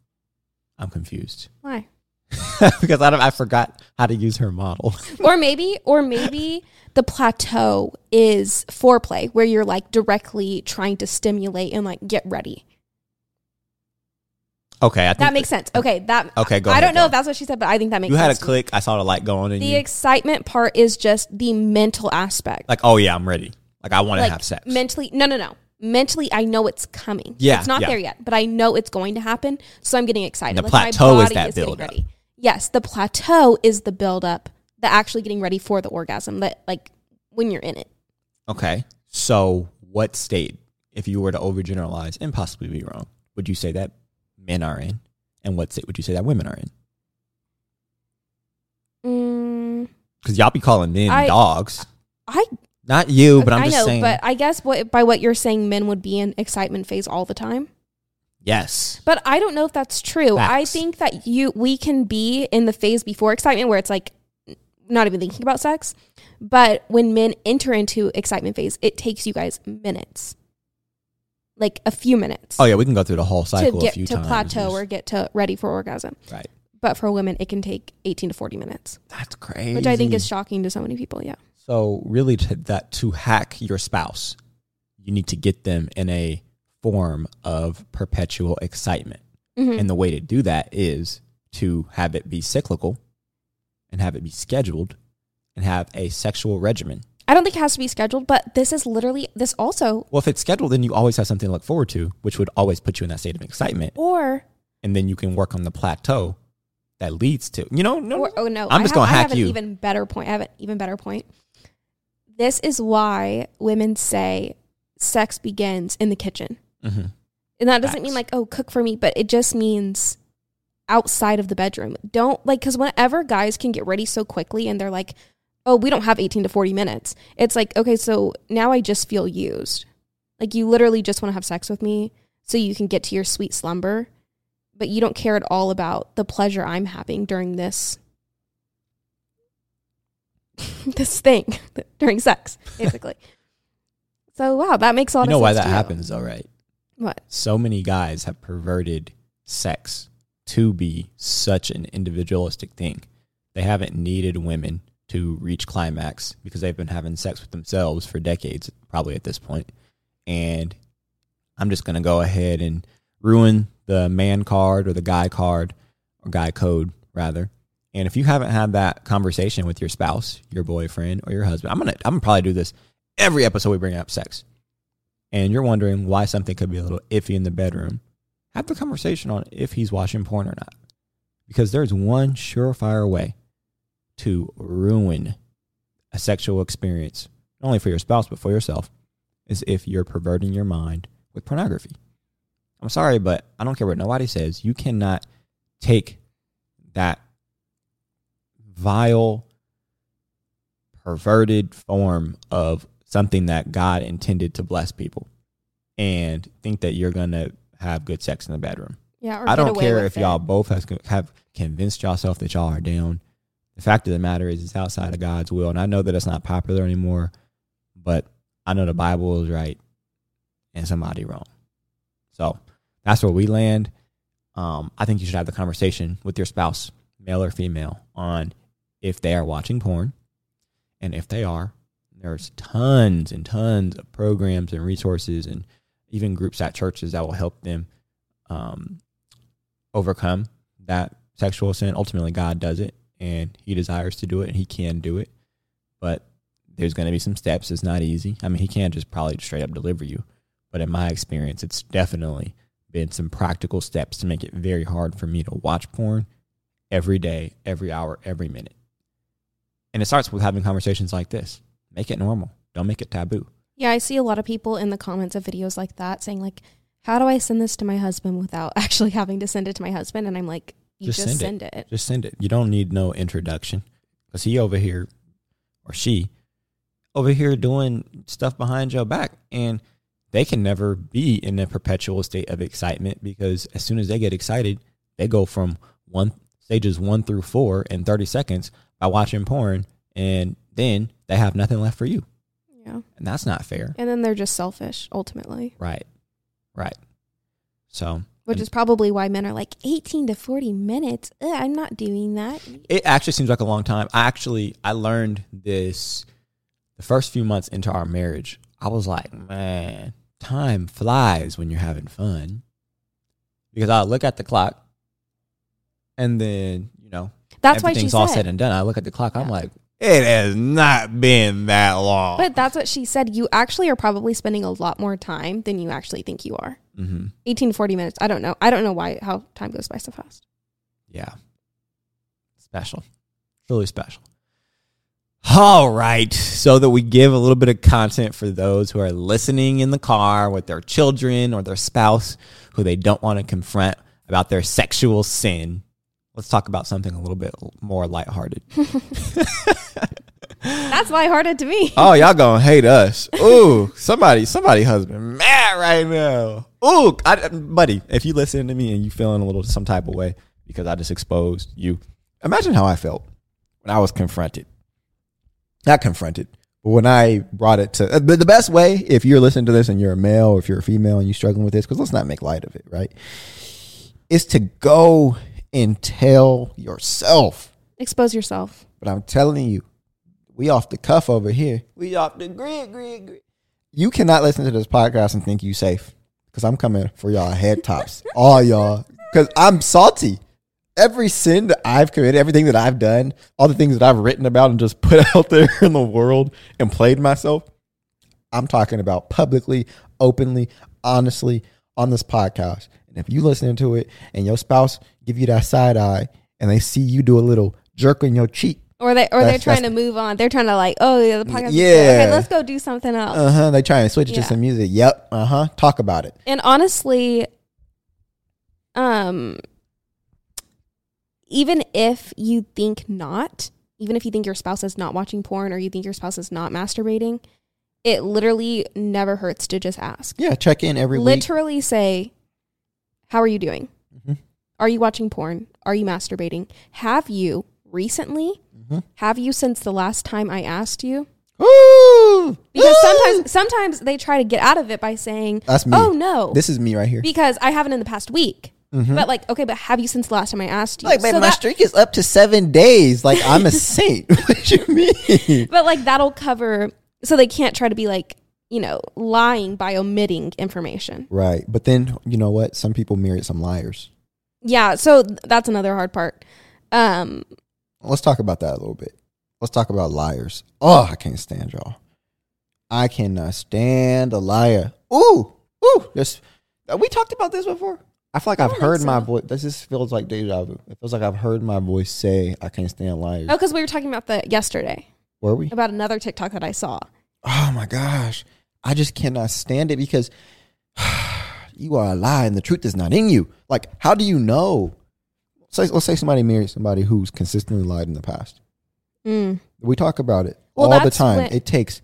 I'm confused Why? because I don't, I forgot how to use her model. or maybe, or maybe the plateau is foreplay, where you're like directly trying to stimulate and like get ready. Okay, I think That makes sense. Okay, that Okay, go I ahead, don't know go. if that's what she said, but I think that makes you had a click. I saw the light go on in The you. excitement part is just the mental aspect. like, oh yeah, I'm ready. Like I want to like have sex. mentally no no no mentally i know it's coming Yeah, it's not yeah. there yet but i know it's going to happen so i'm getting excited the my plateau is that getting build up. ready. yes the plateau is the build up the actually getting ready for the orgasm that like when you're in it Okay. So, what state, if you were to overgeneralize and possibly be wrong, would you say that men are in? And what state would you say that women are in? mm, Because y'all be calling men I- dogs. i Not you, but I'm just saying. i just know saying. but i guess what by what you're saying men would be in excitement phase all the time yes. but i don't know if that's true i think that you we can be in the phase before excitement where it's like not even thinking about sex but when men enter into excitement phase it takes you guys minutes like a few minutes Oh, yeah, we can go through the whole to cycle a get to times. plateau or get to ready for orgasm Right. but for women it can take 18 to 40 minutes That's crazy. which i think is shocking to so many people yeah So really, to that to hack your spouse, you need to get them in a form of perpetual excitement, Mhm. and the way to do that is to have it be cyclical, and have it be scheduled, and have a sexual regimen. i don't think it has to be scheduled but this is literally this also Well, if it's scheduled, then you always have something to look forward to, which would always put you in that state of excitement, or and then you can work on the plateau that leads to you know. No, Or, oh no, I'm I just have, gonna I hack have you. an even better point. I have an even better point. This is why women say sex begins in the kitchen, Mhm. and that doesn't mean like oh cook for me, but it just means outside of the bedroom. Don't like because whenever guys can get ready so quickly and they're like, oh we don't have eighteen to forty minutes. It's like okay, so now I just feel used. Like you literally just want to have sex with me so you can get to your sweet slumber, but you don't care at all about the pleasure I'm having during this this thing during sex, basically. so wow, that makes a lot You know of why sense. that to you. happens, though, right? What? So many guys have perverted sex to be such an individualistic thing. They haven't needed women to reach climax because they've been having sex with themselves for decades, probably at this point. And I'm just going to go ahead and ruin the man card or the guy card or guy code, rather. And if you haven't had that conversation with your spouse, your boyfriend, or your husband, I'm gonna I'm gonna probably do this every episode we bring up sex. And you're wondering why something could be a little iffy in the bedroom. Have the conversation on if he's watching porn or not. Because there's one surefire way to ruin a sexual experience, not only for your spouse, but for yourself, is if you're perverting your mind with pornography. I'm sorry, but I don't care what nobody says. You cannot take that vile, perverted form of something that God intended to bless people and think that you're going to have good sex in the bedroom. Yeah, or I don't care if it. y'all both has, have convinced yourself that y'all are down. The fact of the matter is, it's outside of God's will. And I know that it's not popular anymore, but I know the Bible is right and somebody wrong. So that's where we land. Um, I think you should have the conversation with your spouse, male or female, on if they are watching porn. And if they are, there's tons and tons of programs and resources and even groups at churches that will help them um, overcome that sexual sin. Ultimately, God does it and He desires to do it and He can do it. But there's going to be some steps. It's not easy. I mean, He can't just probably straight up deliver you. But in my experience, it's definitely been some practical steps to make it very hard for me to watch porn every day, every hour, every minute. And it starts with having conversations like this. Make it normal. Don't make it taboo. Yeah, I see a lot of people in the comments of videos like that saying like, "How do I send this to my husband without actually having to send it to my husband?" And I'm like, "You Just just, send send, it. Just send it. You don't need no introduction because he over here or she over here doing stuff behind your back and they can never be in a perpetual state of excitement because as soon as they get excited, they go from one stages one through four in 30 seconds by watching porn and then they have nothing left for you. Yeah, And that's not fair. and then they're just selfish ultimately, Right. Right. So which is probably why men are like 18 to 40 minutes. Ugh, I'm not doing that. it actually seems like a long time. I actually I learned this the first few months into our marriage. I was like, man, time flies when you're having fun. Because I look at the clock and then, That's why she everything's all said. said and done. I look at the clock, I'm like, it has not been that long. But that's what she said. You actually are probably spending a lot more time than you actually think you are. hmm 18 to 40 minutes. I don't know. I don't know why how time goes by so fast. Yeah. Special. Really special. All right. So that we give a little bit of content for those who are listening in the car with their children or their spouse who they don't want to confront about their sexual sin. Let's talk about something a little bit more lighthearted. That's lighthearted to me. oh, y'all gonna hate us. Ooh, somebody, somebody husband mad right now. Ooh, I, buddy, if you listen to me and you feeling a little some type of way because I just exposed you, imagine how I felt when I was confronted. Not confronted, but when I brought it to. uh, But the best way, if you're listening to this and you're a male, or if you're a female and you're struggling with this, because let's not make light of it, right? Is to go and tell yourself Expose yourself. but I'm telling you, we off the cuff over here. We off the grid, grid, grid. You cannot listen to this podcast and think you safe. Because I'm coming for y'all head tops. all y'all. Because I'm salty. Every sin that I've committed, everything that I've done, all the things that I've written about and just put out there in the world and played myself, I'm talking about publicly, openly, honestly on this podcast. And if you listening to it and your spouse give you that side eye and they see you do a little jerk on your cheek, Or they or they're trying to move on. They're trying to like, oh yeah, the podcast. is. Yeah. Okay, let's go do something else. Uh huh. They try and switch to Yeah. some music. Yep. Uh huh. Talk about it. and honestly, um, even if you think not, even if you think your spouse is not watching porn or you think your spouse is not masturbating, it literally never hurts to just ask. Yeah, check in every week. literally say, How are you doing? Mhm. Are you watching porn? Are you masturbating? Have you recently? Mhm. Have you since the last time I asked you? Ooh, Because Ooh. sometimes sometimes they try to get out of it by saying, That's me. Oh no. This is me right here. because I haven't in the past week. Mhm. But like, okay, but have you since the last time I asked you? Like, man, So my that- streak is up to seven days. Like, I'm a saint. what you mean? but like that'll cover so they can't try to be like, you know, lying by omitting information. Right. But then, you know what? Some people marry some liars. Yeah, so th- that's another hard part. Um Let's talk about that a little bit. Let's talk about liars. Oh, I can't stand y'all. I cannot stand a liar. Ooh, ooh. This, uh, we talked about this before. I feel like I've heard think my voice. This just feels like deja vu. It feels like I've heard my voice say, I can't stand liars. Oh, because we were talking about that yesterday Were we? about another TikTok that I saw. Oh my gosh. I just cannot stand it because you are a lie and the truth is not in you. Like, how do you know? Say, let's say somebody married somebody who's consistently lied in the past. Mm. We talk about it Well, all the time. when- it takes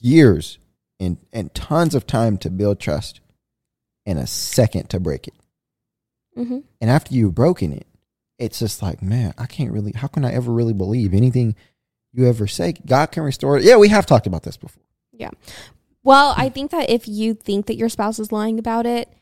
years and, and tons of time to build trust and a second to break it. hmm And after you've broken it, it's just like, man, I can't really, how can I ever really believe anything you ever say? God can restore it. Yeah, we have talked about this before. Well, I think that if you think that your spouse is lying about it,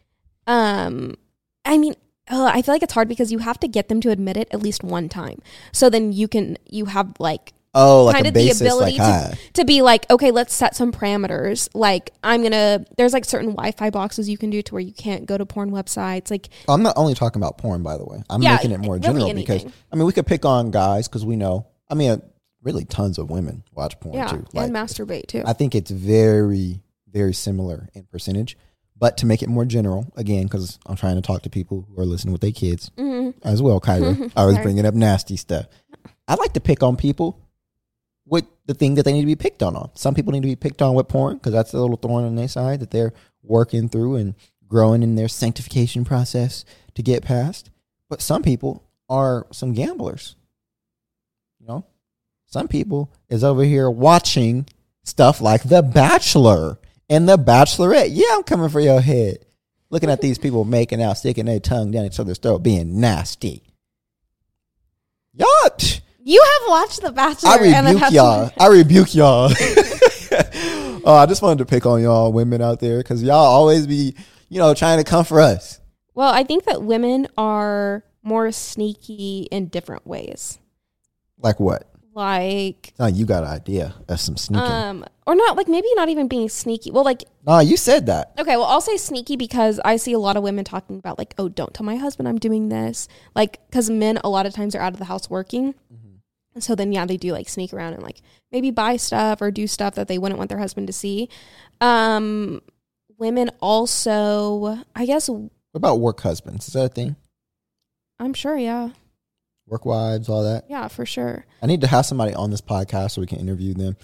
um, I mean, uh, I feel like it's hard because you have to get them to admit it at least one time. So then you can you have like Oh, like kind of the ability like, to, to be like, okay, let's set some parameters. Like, I'm gonna. There's like certain Wi-Fi boxes you can do to where you can't go to porn websites. Like, I'm not only talking about porn, by the way. I'm Yeah, making it more really general because. I mean we could pick on guys because we know. I mean, uh, really, tons of women watch porn yeah, too. Like, and masturbate too. I think it's very, very similar in percentage. But to make it more general, again, because I'm trying to talk to people who are listening with their kids hmm as well, Kyrah. I was bringing up nasty stuff. I like to pick on people with the thing that they need to be picked on. on. Some people need to be picked on with porn because that's a little thorn on their side that they're working through and growing in their sanctification process to get past. But some people are some gamblers. You know, some people is over here watching stuff like The Bachelor and The Bachelorette. Yeah, I'm coming for your head. Looking at these people making out, sticking their tongue down each other's throat, being nasty. Y'all, you have watched The Bachelor. I rebuke have y'all. I rebuke y'all. oh, I just wanted to pick on y'all women out there because y'all always be, you know, trying to come for us. Well, I think that women are more sneaky in different ways. Like what? Like, No, you got an idea of some sneaking. um, or not like maybe not even being sneaky. Well, like no, you said that. Okay, well, I'll say sneaky because I see a lot of women talking about like, oh, don't tell my husband I'm doing this. Like, because men a lot of times are out of the house working, Mm-hmm. so then yeah, they do like sneak around and like maybe buy stuff or do stuff that they wouldn't want their husband to see. Um, women also, I guess, What about work husbands? Is that a thing? I'm sure, yeah, Work wives, all that. yeah, for sure. I need to have somebody on this podcast so we can interview them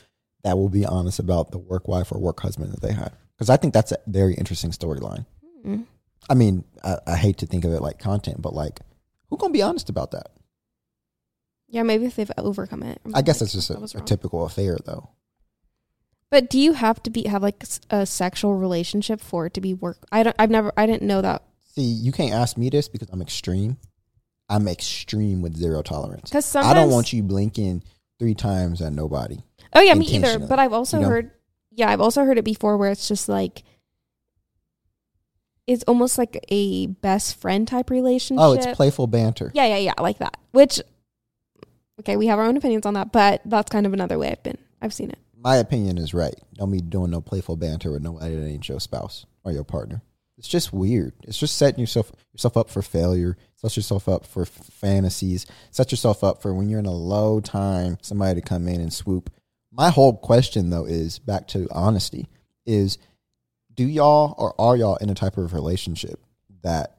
that will be honest about the work wife or work husband that they had. Because I think that's a very interesting storyline. Mm. I mean, I, I hate to think of it like content, but like, who gonna be honest about that? Yeah, maybe if they've overcome it. I guess Like, that's just a, a typical affair, though. But do you have to be have like a sexual relationship for it to be work? I don't. I've never. I didn't know that See, you can't ask me this because I'm extreme. I'm extreme with zero tolerance. because I don't want you blinking three times at nobody. Oh yeah, me either. But I've also you know? heard, yeah, I've also heard it before where it's just like, it's almost like a best friend type relationship. Oh, it's playful banter. yeah, yeah, yeah, like that. Which, okay, we have our own opinions on that, but that's kind of another way I've been. I've seen it. My opinion is right. Don't be doing no playful banter with nobody that ain't your spouse or your partner. It's just weird. It's just setting yourself yourself up for failure. Set yourself up for f- fantasies. Set yourself up for when you're in a low time, somebody to come in and swoop. My whole question though is back to honesty: is do y'all or are y'all in a type of relationship that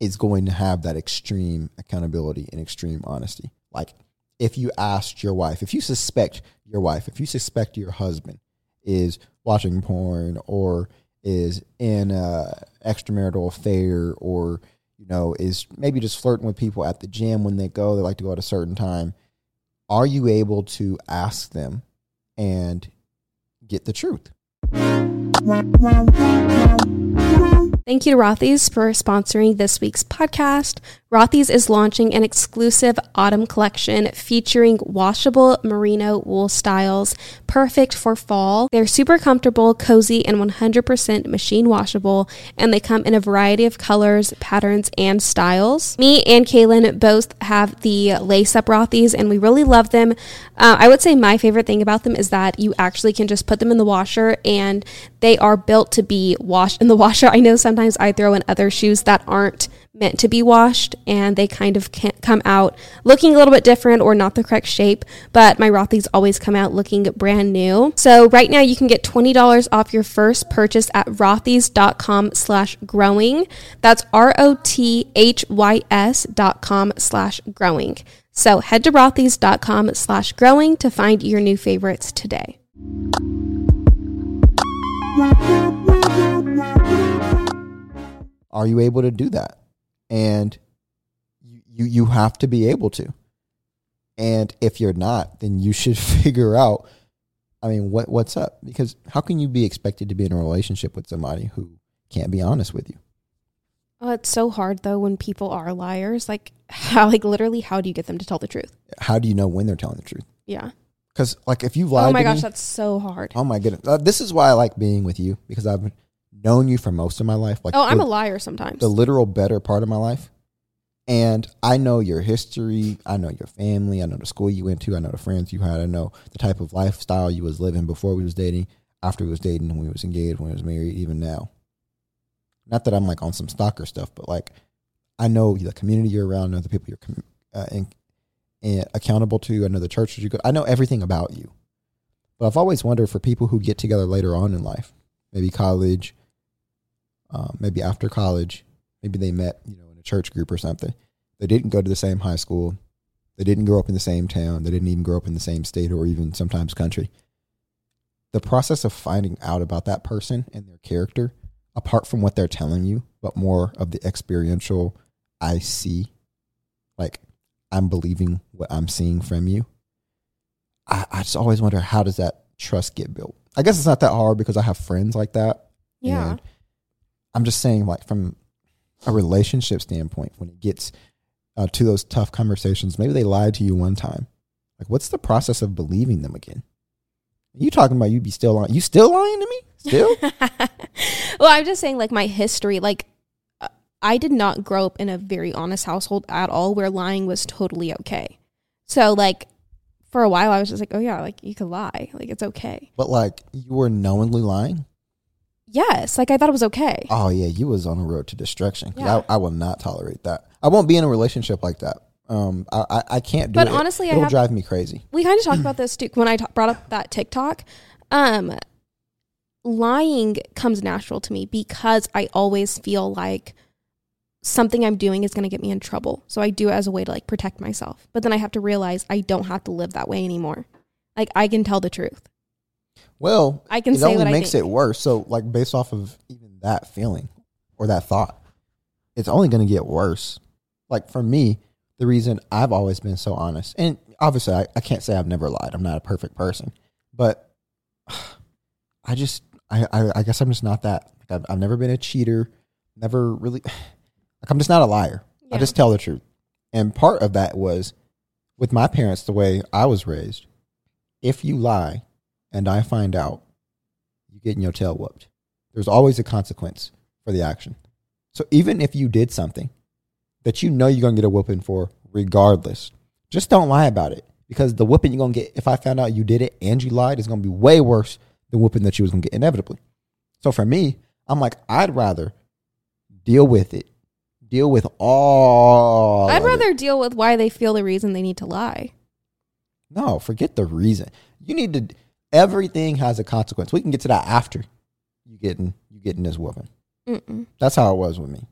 is going to have that extreme accountability and extreme honesty? Like if you asked your wife, if you suspect your wife, if you suspect your husband is watching porn or is in a extramarital affair or you know is maybe just flirting with people at the gym when they go they like to go at a certain time are you able to ask them and get the truth Thank you to Rothy's for sponsoring this week's podcast. Rothy's is launching an exclusive autumn collection featuring washable merino wool styles, perfect for fall. They're super comfortable, cozy, and 100% machine washable, and they come in a variety of colors, patterns, and styles. Me and Kaelin both have the lace up Rothy's, and we really love them. Uh, I would say my favorite thing about them is that you actually can just put them in the washer and they are built to be washed in the washer. I know sometimes I throw in other shoes that aren't meant to be washed and they kind of can't come out looking a little bit different or not the correct shape but my rothy's always come out looking brand new. So right now you can get $20 off your first purchase at rothys.com slash growing. That's r-o-t-h-y-s dot com slash growing. So head to rothys.com slash growing to find your new favorites today Are you able to do that? And you you, you have to be able to. And if you're not, then you should figure out I mean what what's up? Because how can you be expected to be in a relationship with somebody who can't be honest with you? Oh, it's so hard though when people are liars. Like how like literally how do you get them to tell the truth? How do you know when they're telling the truth? Yeah. Because like if you lied, Oh my gosh, me- that's so hard. oh my goodness, uh, this is why I like being with you because I've known you for most of my life. Like Oh, I'm the- a liar sometimes. the literal better part of my life. And I know your history. I know your family. I know the school you went to. I know the friends you had. I know the type of lifestyle you was living before we was dating, after we was dating, when we was engaged, when we was married, even now. Not that I'm like on some stalker stuff, but like I know the community you're around, I know the people you're com- uh, in, and accountable to. I know the churches you go. I know everything about you. But I've always wondered for people who get together later on in life, maybe college, um, maybe after college, maybe they met, you know, in a church group or something. They didn't go to the same high school. They didn't grow up in the same town. They didn't even grow up in the same state or even sometimes country. The process of finding out about that person and their character, apart from what they're telling you, but more of the experiential, I see, like I'm believing what I'm seeing from you. I, I just always wonder how does that trust get built? I guess it's not that hard because I have friends like that. yeah. And I'm just saying, like from a relationship standpoint, when it gets uh, to those tough conversations, maybe they lied to you one time. Like, what's the process of believing them again? Are You talking about you be still lying? You still lying to me? Still? well, I'm just saying, like, my history, like, uh, I did not grow up in a very honest household at all where lying was totally okay. So, like, for a while, I was just like, oh, yeah, like, you could lie. Like, it's okay. but like, you were knowingly lying. Yes. Like, I thought it was okay. Oh yeah, you was on a road to destruction. Yeah. I, I will not tolerate that. I won't be in a relationship like that. Um, I I, I can't do But it. honestly, I it'll have- drive me crazy. we kind of talked about this too when I brought up that TikTok. Um, lying comes natural to me because I always feel like something I'm doing is going to get me in trouble. So I do it as a way to like protect myself. But then I have to realize I don't have to live that way anymore. Like I can tell the truth. Well, I can it say only what I makes think. it worse. So, like, based off of even that feeling or that thought, it's only going to get worse. Like for me, the reason I've always been so honest, and obviously, I, I can't say I've never lied. I'm not a perfect person, but I just, I, I, I guess I'm just not that. Like, I've, I've never been a cheater. Never really, like, I'm just not a liar. I just tell the truth. And part of that was with my parents, the way I was raised. If you lie and I find out, you getting your tail whooped. There's always a consequence for the action. So even if you did something that you know you're gonna get a whooping for, regardless, just don't lie about it. Because the whooping you're gonna get if I found out you did it and you lied is gonna be way worse than whooping that you was gonna get inevitably. So for me, I'm like, I'd rather deal with it. Deal with all I'd of it. rather deal with why they feel the reason they need to lie. No, forget the reason. You need to. Everything has a consequence. We can get to that after you getting you getting this woman. Mm-mm. That's how it was with me.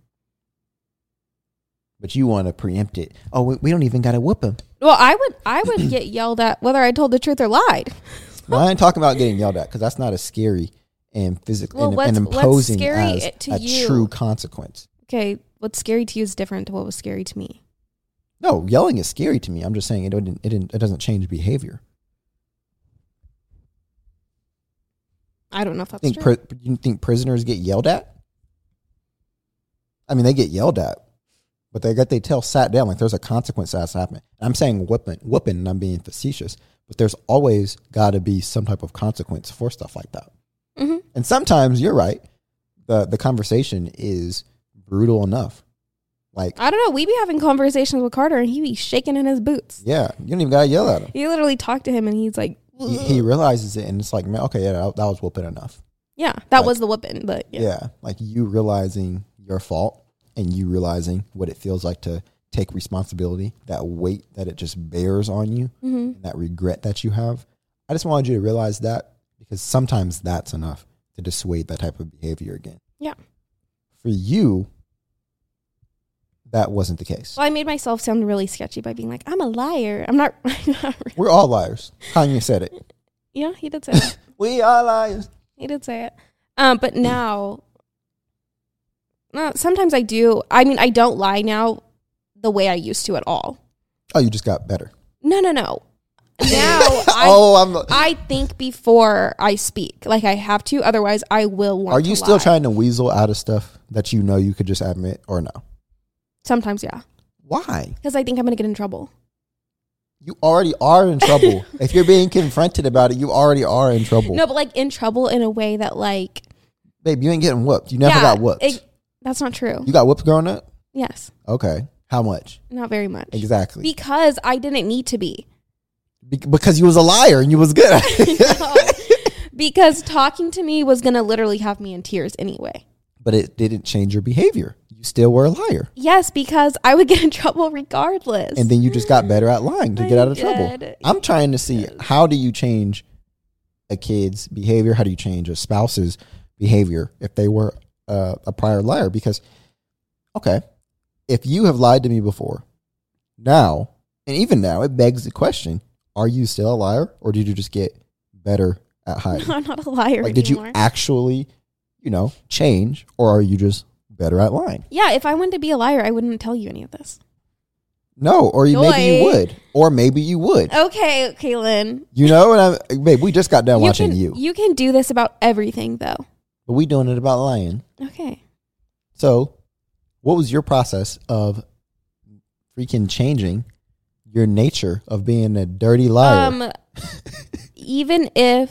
But you want to preempt it. Oh, we, we don't even got to whoop him. Well, I would I would get yelled at whether I told the truth or lied. No, I ain't talking about getting yelled at because that's not as scary and physical Well, and, and imposing scary as to a you? true consequence. Okay, what's scary to you is different to what was scary to me. No, yelling is scary to me. I'm just saying it didn't, it, didn't, it doesn't change behavior. I don't know if that's think true. pri- you think prisoners get yelled at? I mean, they get yelled at, but they got their tail sat down. Like there's a consequence that's happening. I'm saying whooping, whooping, and I'm being facetious, but there's always got to be some type of consequence for stuff like that. Mhm. And sometimes you're right. the The conversation is brutal enough. Like, I don't know. We be having conversations with Carter, and he be shaking in his boots. yeah, you don't even gotta yell at him. You literally talk to him, and he's like, He, he realizes it, and it's like, man, okay, yeah, that, that was whooping enough. "Yeah, that Like- was the whooping." But yeah. yeah. like you realizing your fault and you realizing what it feels like to take responsibility that weight that it just bears on you Mm-hmm. and that regret that you have i just wanted you to realize that because sometimes that's enough to dissuade that type of behavior again Yeah. for you that wasn't the case Well, I made myself sound really sketchy by being like, "I'm a liar." I'm not. I'm not really- we're all liars kanye said it yeah, he did say it. we are liars He did say it. Um, but now, no, sometimes I do. I mean, I don't lie now the way I used to at all. oh you just got better No, no, no. Now I, oh i'm I think before I speak, like I have to. Otherwise, I will want. are you still lie. trying to weasel out of stuff that you know you could just admit or no Sometimes, yeah, why because I think I'm gonna get in trouble. You already are in trouble. if you're being confronted about it, you already are in trouble. No, but like in trouble in a way that like Babe, you ain't getting whooped. You never yeah, got whooped. it- that's not true. you got whooped growing up? yes, Okay. How much? not very much. Exactly. Because I didn't need to be. Be- because you was a liar and you was good at it. because talking to me was gonna literally have me in tears anyway. but it didn't change your behavior. You still were a liar. Yes, because I would get in trouble regardless. And then you just got better at lying to I get out of trouble. I'm trying to see how do you change a kid's behavior? How do you change a spouse's behavior if they were uh, a prior liar? Because, okay, if you have lied to me before, now, and even now, it begs the question are you still a liar or did you just get better at hiding? I'm not a liar like, did you actually, you know, change or are you just better at lying? yeah, if I wanted to be a liar, I wouldn't tell you any of this. No, or you, maybe you Joy. would, or maybe you would. Okay, Kaelin. You know, and I, babe, we just got done watching can, you, You can do this about everything, though. but we doing it about lying. Okay. So, what was your process of freaking changing your nature of being a dirty liar? Um, even if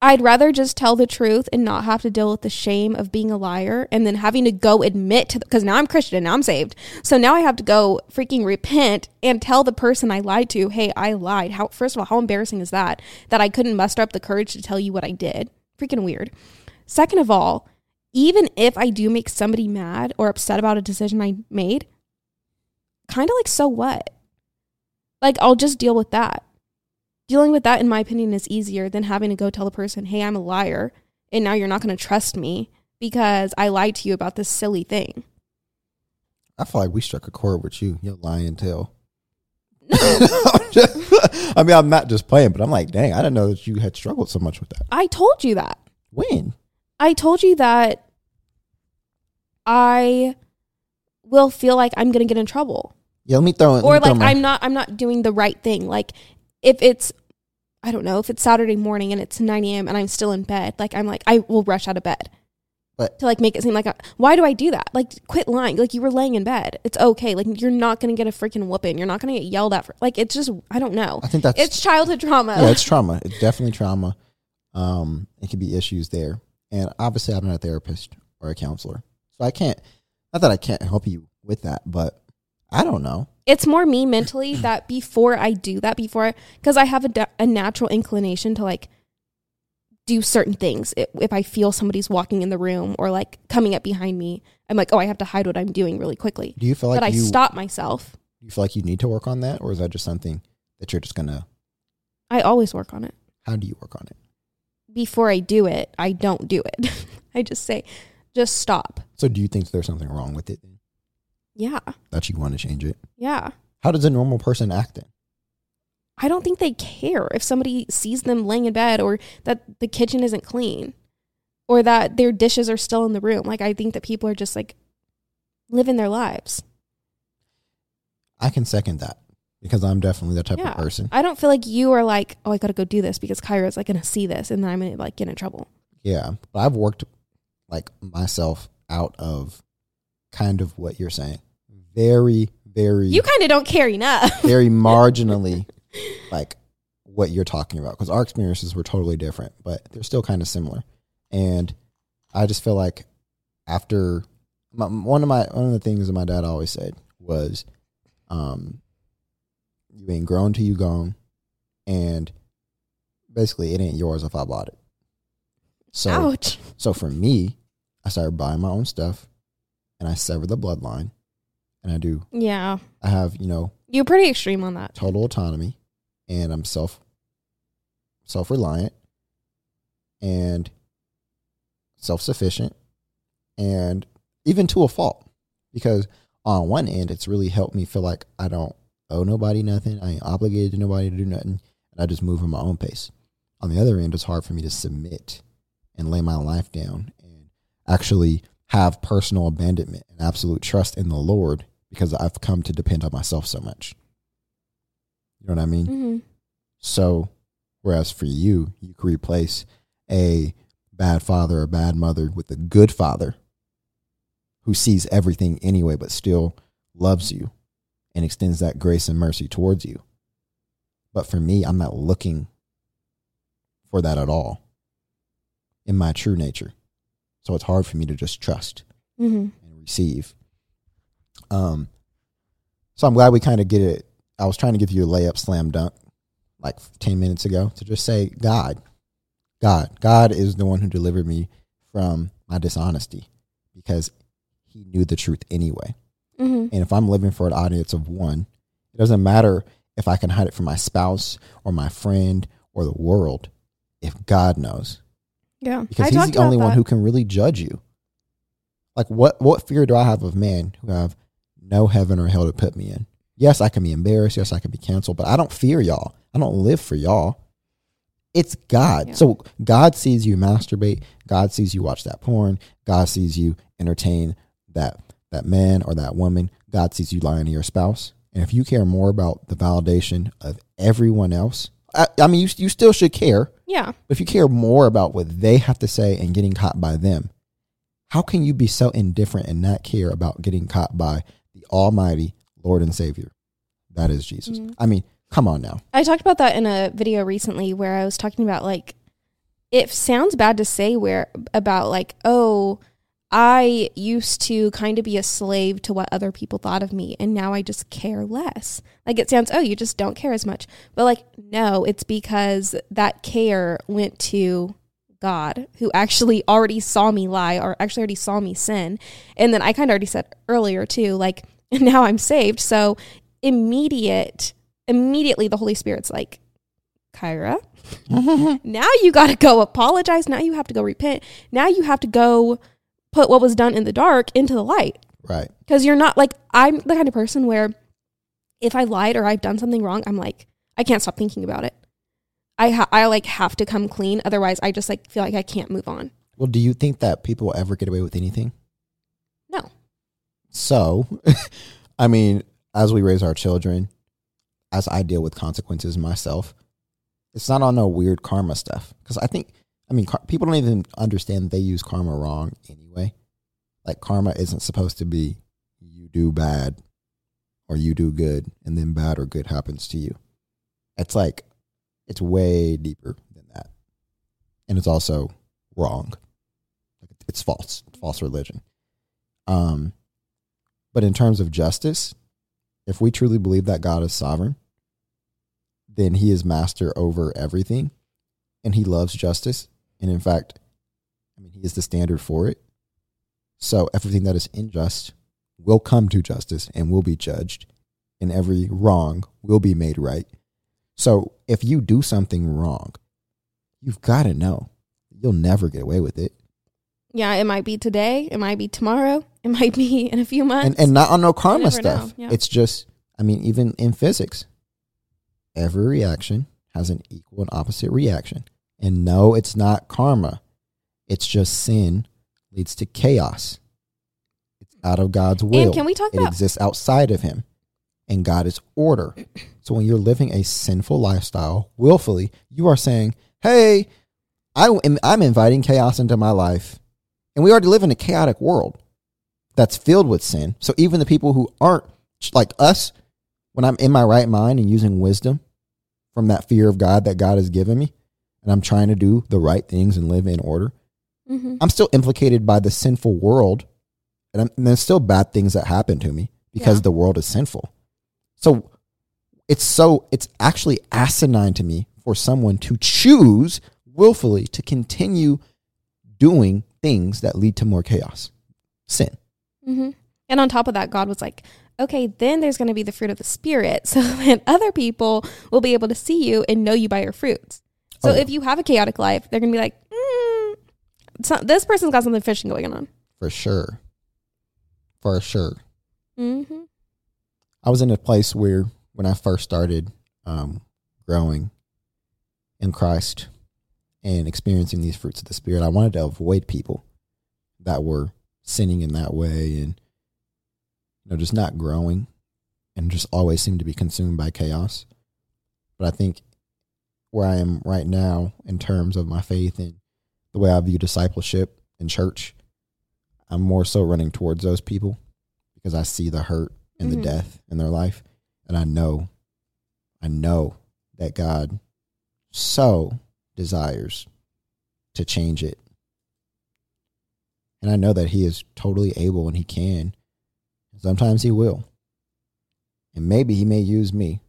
I'd rather just tell the truth and not have to deal with the shame of being a liar and then having to go admit to because now I'm Christian, now I'm saved. So now I have to go freaking repent and tell the person I lied to, hey, I lied. How first of all, how embarrassing is that? That I couldn't muster up the courage to tell you what I did. Freaking weird. Second of all, even if I do make somebody mad or upset about a decision I made, kind of like so what? Like I'll just deal with that dealing with that in my opinion is easier than having to go tell the person hey i'm a liar and now you're not going to trust me because i lied to you about this silly thing I feel like we struck a chord with you, your lying tail. I mean, I'm not just playing, but I'm like, dang, I didn't know that you had struggled so much with that. i told you that When? i told you that i will feel like i'm going to get in trouble Yeah, let me throw in. or throw like my- i'm not i'm not doing the right thing like if it's i don't know if it's saturday morning and it's 9 a.m and i'm still in bed like i'm like i will rush out of bed But- to like make it seem like I, why do i do that like quit lying like you were laying in bed it's okay like you're not gonna get a freaking whooping you're not gonna get yelled at for like it's just i don't know I think that's it's childhood trauma yeah, it's trauma. It's definitely trauma. Um, it could be issues there, and obviously, I'm not a therapist or a counselor, so I can't. Not that I can't help you with that, but I don't know. It's more me mentally that before I do that, before because I have a, da- a natural inclination to like do certain things. If if I feel somebody's walking in the room or like coming up behind me, I'm like, oh, I have to hide what I'm doing really quickly. Do you feel like but I stop myself. do you feel like you need to work on that, or is that just something that you're just gonna? I always work on it. How do you work on it? Before I do it, I don't do it. I just say, just stop. So, do you think there's something wrong with it then, Yeah, that you want to change it? yeah. How does a normal person act then? I don't think they care if somebody sees them laying in bed or that the kitchen isn't clean or that their dishes are still in the room. Like, I think that people are just like living their lives. I can second that because I'm definitely that type Yeah. of person. I don't feel like you are like, oh, I got to go do this because Kyrah's like going to see this and then I'm going to like get in trouble. Yeah, but I've worked like myself out of kind of what you're saying. Very, very, You kind of don't care enough. very marginally like what you're talking about because our experiences were totally different, but they're still kind of similar. And I just feel like after my, one of my one of the things that my dad always said was, um, "You ain't grown till you gone," and basically, it ain't yours if I bought it. So, Ouch. so for me, I started buying my own stuff, and I severed the bloodline, and I do. Yeah. I have you know You're pretty extreme on that. total autonomy and I'm self self reliant and self sufficient and even to a fault because on one end it's really helped me feel like I don't owe nobody nothing, I ain't obligated to nobody to do nothing, and I just move at my own pace. On the other end, it's hard for me to submit and lay my life down and actually have personal abandonment and absolute trust in the Lord because I've come to depend on myself so much. You know what I mean? hmm So, whereas for you, you could replace a bad father or bad mother with a good father who sees everything anyway, but still loves you and extends that grace and mercy towards you. But for me, I'm not looking for that at all in my true nature. So it's hard for me to just trust hmm and receive. Um, so I'm glad we kind of get it. I was trying to give you a layup slam dunk like 10 minutes ago to just say, God, God, God is the one who delivered me from my dishonesty because he knew the truth anyway. hmm And if I'm living for an audience of one, it doesn't matter if I can hide it from my spouse or my friend or the world if God knows Yeah. because I he's the only one that. who can really judge you. Like what what fear do I have of man who have no heaven or hell to put me in? Yes, I can be embarrassed. Yes, I can be canceled, but I don't fear y'all. I don't live for y'all. It's God. Yeah. So God sees you masturbate. God sees you watch that porn. God sees you entertain that that man or that woman. God sees you lying to your spouse. And if you care more about the validation of everyone else, I, I mean, you you still should care. Yeah. But if you care more about what they have to say and getting caught by them, how can you be so indifferent and not care about getting caught by the Almighty Lord and Savior? That is Jesus. Mhm. I mean, come on now. I talked about that in a video recently where I was talking about like it sounds bad to say where about like oh I used to kind of be a slave to what other people thought of me and now I just care less. Like it sounds oh you just don't care as much. But like no, it's because that care went to God who actually already saw me lie or actually already saw me sin. And then I kind of already said earlier too like now I'm saved. So immediate immediately the Holy Spirit's like, Kyrah, mm-hmm. now you got to go apologize. Now you have to go repent. Now you have to go put what was done in the dark into the light. Right. Because you're not like, I'm the kind of person where if I lied or I've done something wrong, I'm like, I can't stop thinking about it. I, ha- I like have to come clean. Otherwise, I just like feel like I can't move on. Well, do you think that people will ever get away with anything? No. So, I mean, as we raise our children, as I deal with consequences myself, it's not on no weird karma stuff. Because I think, I mean, car- people don't even understand they use karma wrong anyway. Like, karma isn't supposed to be you do bad or you do good, and then bad or good happens to you. It's like, it's way deeper than that. And it's also wrong. It's false, false religion. Um, but in terms of justice, if we truly believe that God is sovereign, then he is master over everything and he loves justice. And in fact, I mean, he is the standard for it. So everything that is unjust will come to justice and will be judged, and every wrong will be made right. So if you do something wrong, you've got to know you'll never get away with it. Yeah, it might be today. It might be tomorrow. It might be in a few months. and and not on no karma stuff. yeah. It's just, I mean, even in physics, every reaction has an equal and opposite reaction. And no, it's not karma. It's just sin leads to chaos. It's out of God's will. And can we talk it about- exists outside of Him, and God is order. So when you're living a sinful lifestyle willfully, you are saying, "Hey, I am, I'm inviting chaos into my life, and we already live in a chaotic world that's filled with sin. So even the people who aren't like us, when I'm in my right mind and using wisdom from that fear of God that God has given me, and I'm trying to do the right things and live in order, Mm-hmm. I'm still implicated by the sinful world, and, I'm, and there's still bad things that happen to me because Yeah. the world is sinful. So it's so it's actually asinine to me for someone to choose willfully to continue doing things that lead to more chaos, sin. hmm And on top of that, God was like, okay, then there's going to be the fruit of the Spirit. So that other people will be able to see you and know you by your fruits. So Oh, yeah. if you have a chaotic life, they're going to be like, mm, so, this person's got something fishing going on. For sure, for sure. Mm-hmm. I was in a place where when I first started um, growing in Christ and experiencing these fruits of the Spirit, I wanted to avoid people that were sinning in that way and you know just not growing and just always seemed to be consumed by chaos. But I think where I am right now in terms of my faith and the way I view discipleship and church, I'm more so running towards those people because I see the hurt and Mhm. the death in their life. And I know, I know that God so desires to change it. And I know that He is totally able and He can. Sometimes He will. And maybe He may use me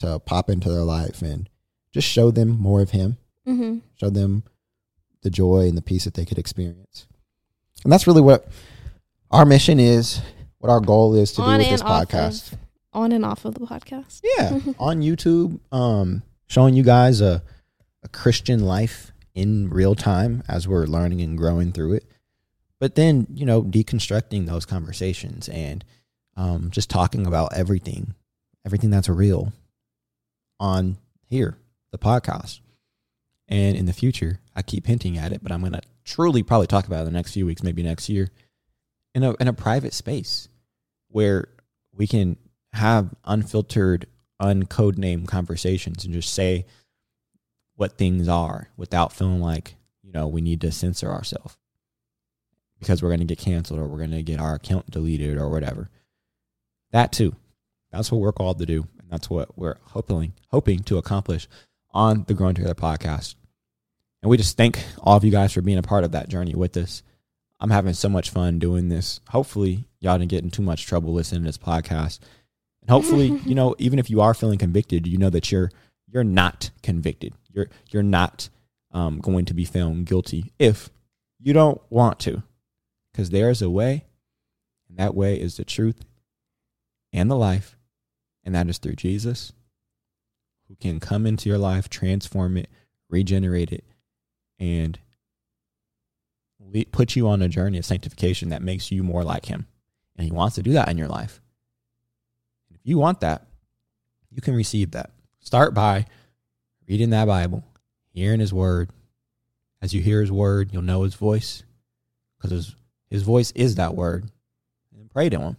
to pop into their life and just show them more of Him Mm-hmm. show them the joy and the peace that they could experience. And that's really what our mission is, what our goal is to do with this podcast. Of, on and off of the podcast. Yeah, on YouTube, um, showing you guys a, a Christian life in real time as we're learning and growing through it. But then, you know, deconstructing those conversations and um, just talking about everything, everything that's real on here, the podcast. And in the future, I keep hinting at it, but I'm going to truly probably talk about it in the next few weeks, maybe next year, in a in a private space where we can have unfiltered, uncode name conversations and just say what things are without feeling like you know we need to censor ourselves because we're going to get canceled or we're going to get our account deleted or whatever. That too, that's what we're called to do, and that's what we're hoping hoping to accomplish on the Growing Together podcast. And we just thank all of you guys for being a part of that journey with us. I'm having so much fun doing this. Hopefully, y'all didn't get in too much trouble listening to this podcast. And hopefully, you know, even if you are feeling convicted, you know that you're you're not convicted. You're you're not um, going to be found guilty if you don't want to, because there is a way, and that way is the truth and the life, and that is through Jesus, who can come into your life, transform it, regenerate it, and put you on a journey of sanctification that makes you more like Him. And He wants to do that in your life. If you want that, you can receive that. Start by reading that Bible, hearing His Word. As you hear His Word, you'll know His voice because His, his voice is that Word. And pray to Him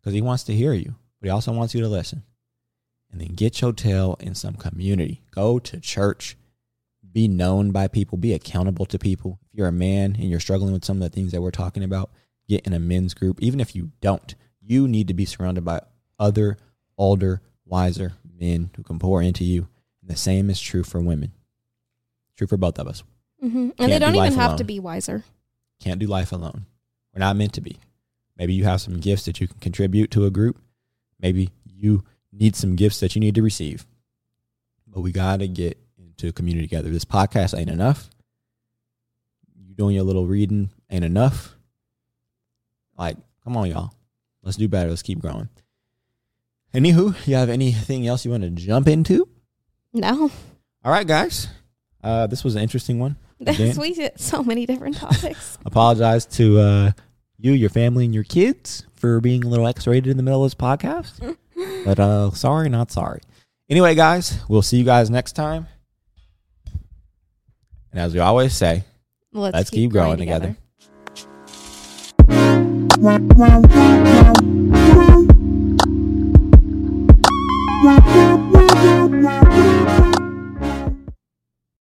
because He wants to hear you, but He also wants you to listen. And then get your tail in some community. Go to church be known by people, be accountable to people. If you're a man and you're struggling with some of the things that we're talking about, get in a men's group. Even if you don't, you need to be surrounded by other older, wiser men who can pour into you. And the same is true for women. True for both of us. Mm-hmm. And they do don't life even have alone. to be wiser. Can't do life alone. We're not meant to be. Maybe you have some gifts that you can contribute to a group. Maybe you need some gifts that you need to receive. But we got to get into a community together. This podcast ain't enough. You doing your little reading ain't enough. Like, come on, y'all. Let's do better. Let's keep growing. Anywho, you have anything else you want to jump into? No, All right, guys. Uh, this was an interesting one. that's we get so many different topics. apologize to uh, you, your family, and your kids for being a little X-rated in the middle of this podcast. But uh, sorry, not sorry. Anyway, guys, we'll see you guys next time. And as we always say, Let's, let's, keep, growing, together. Wow.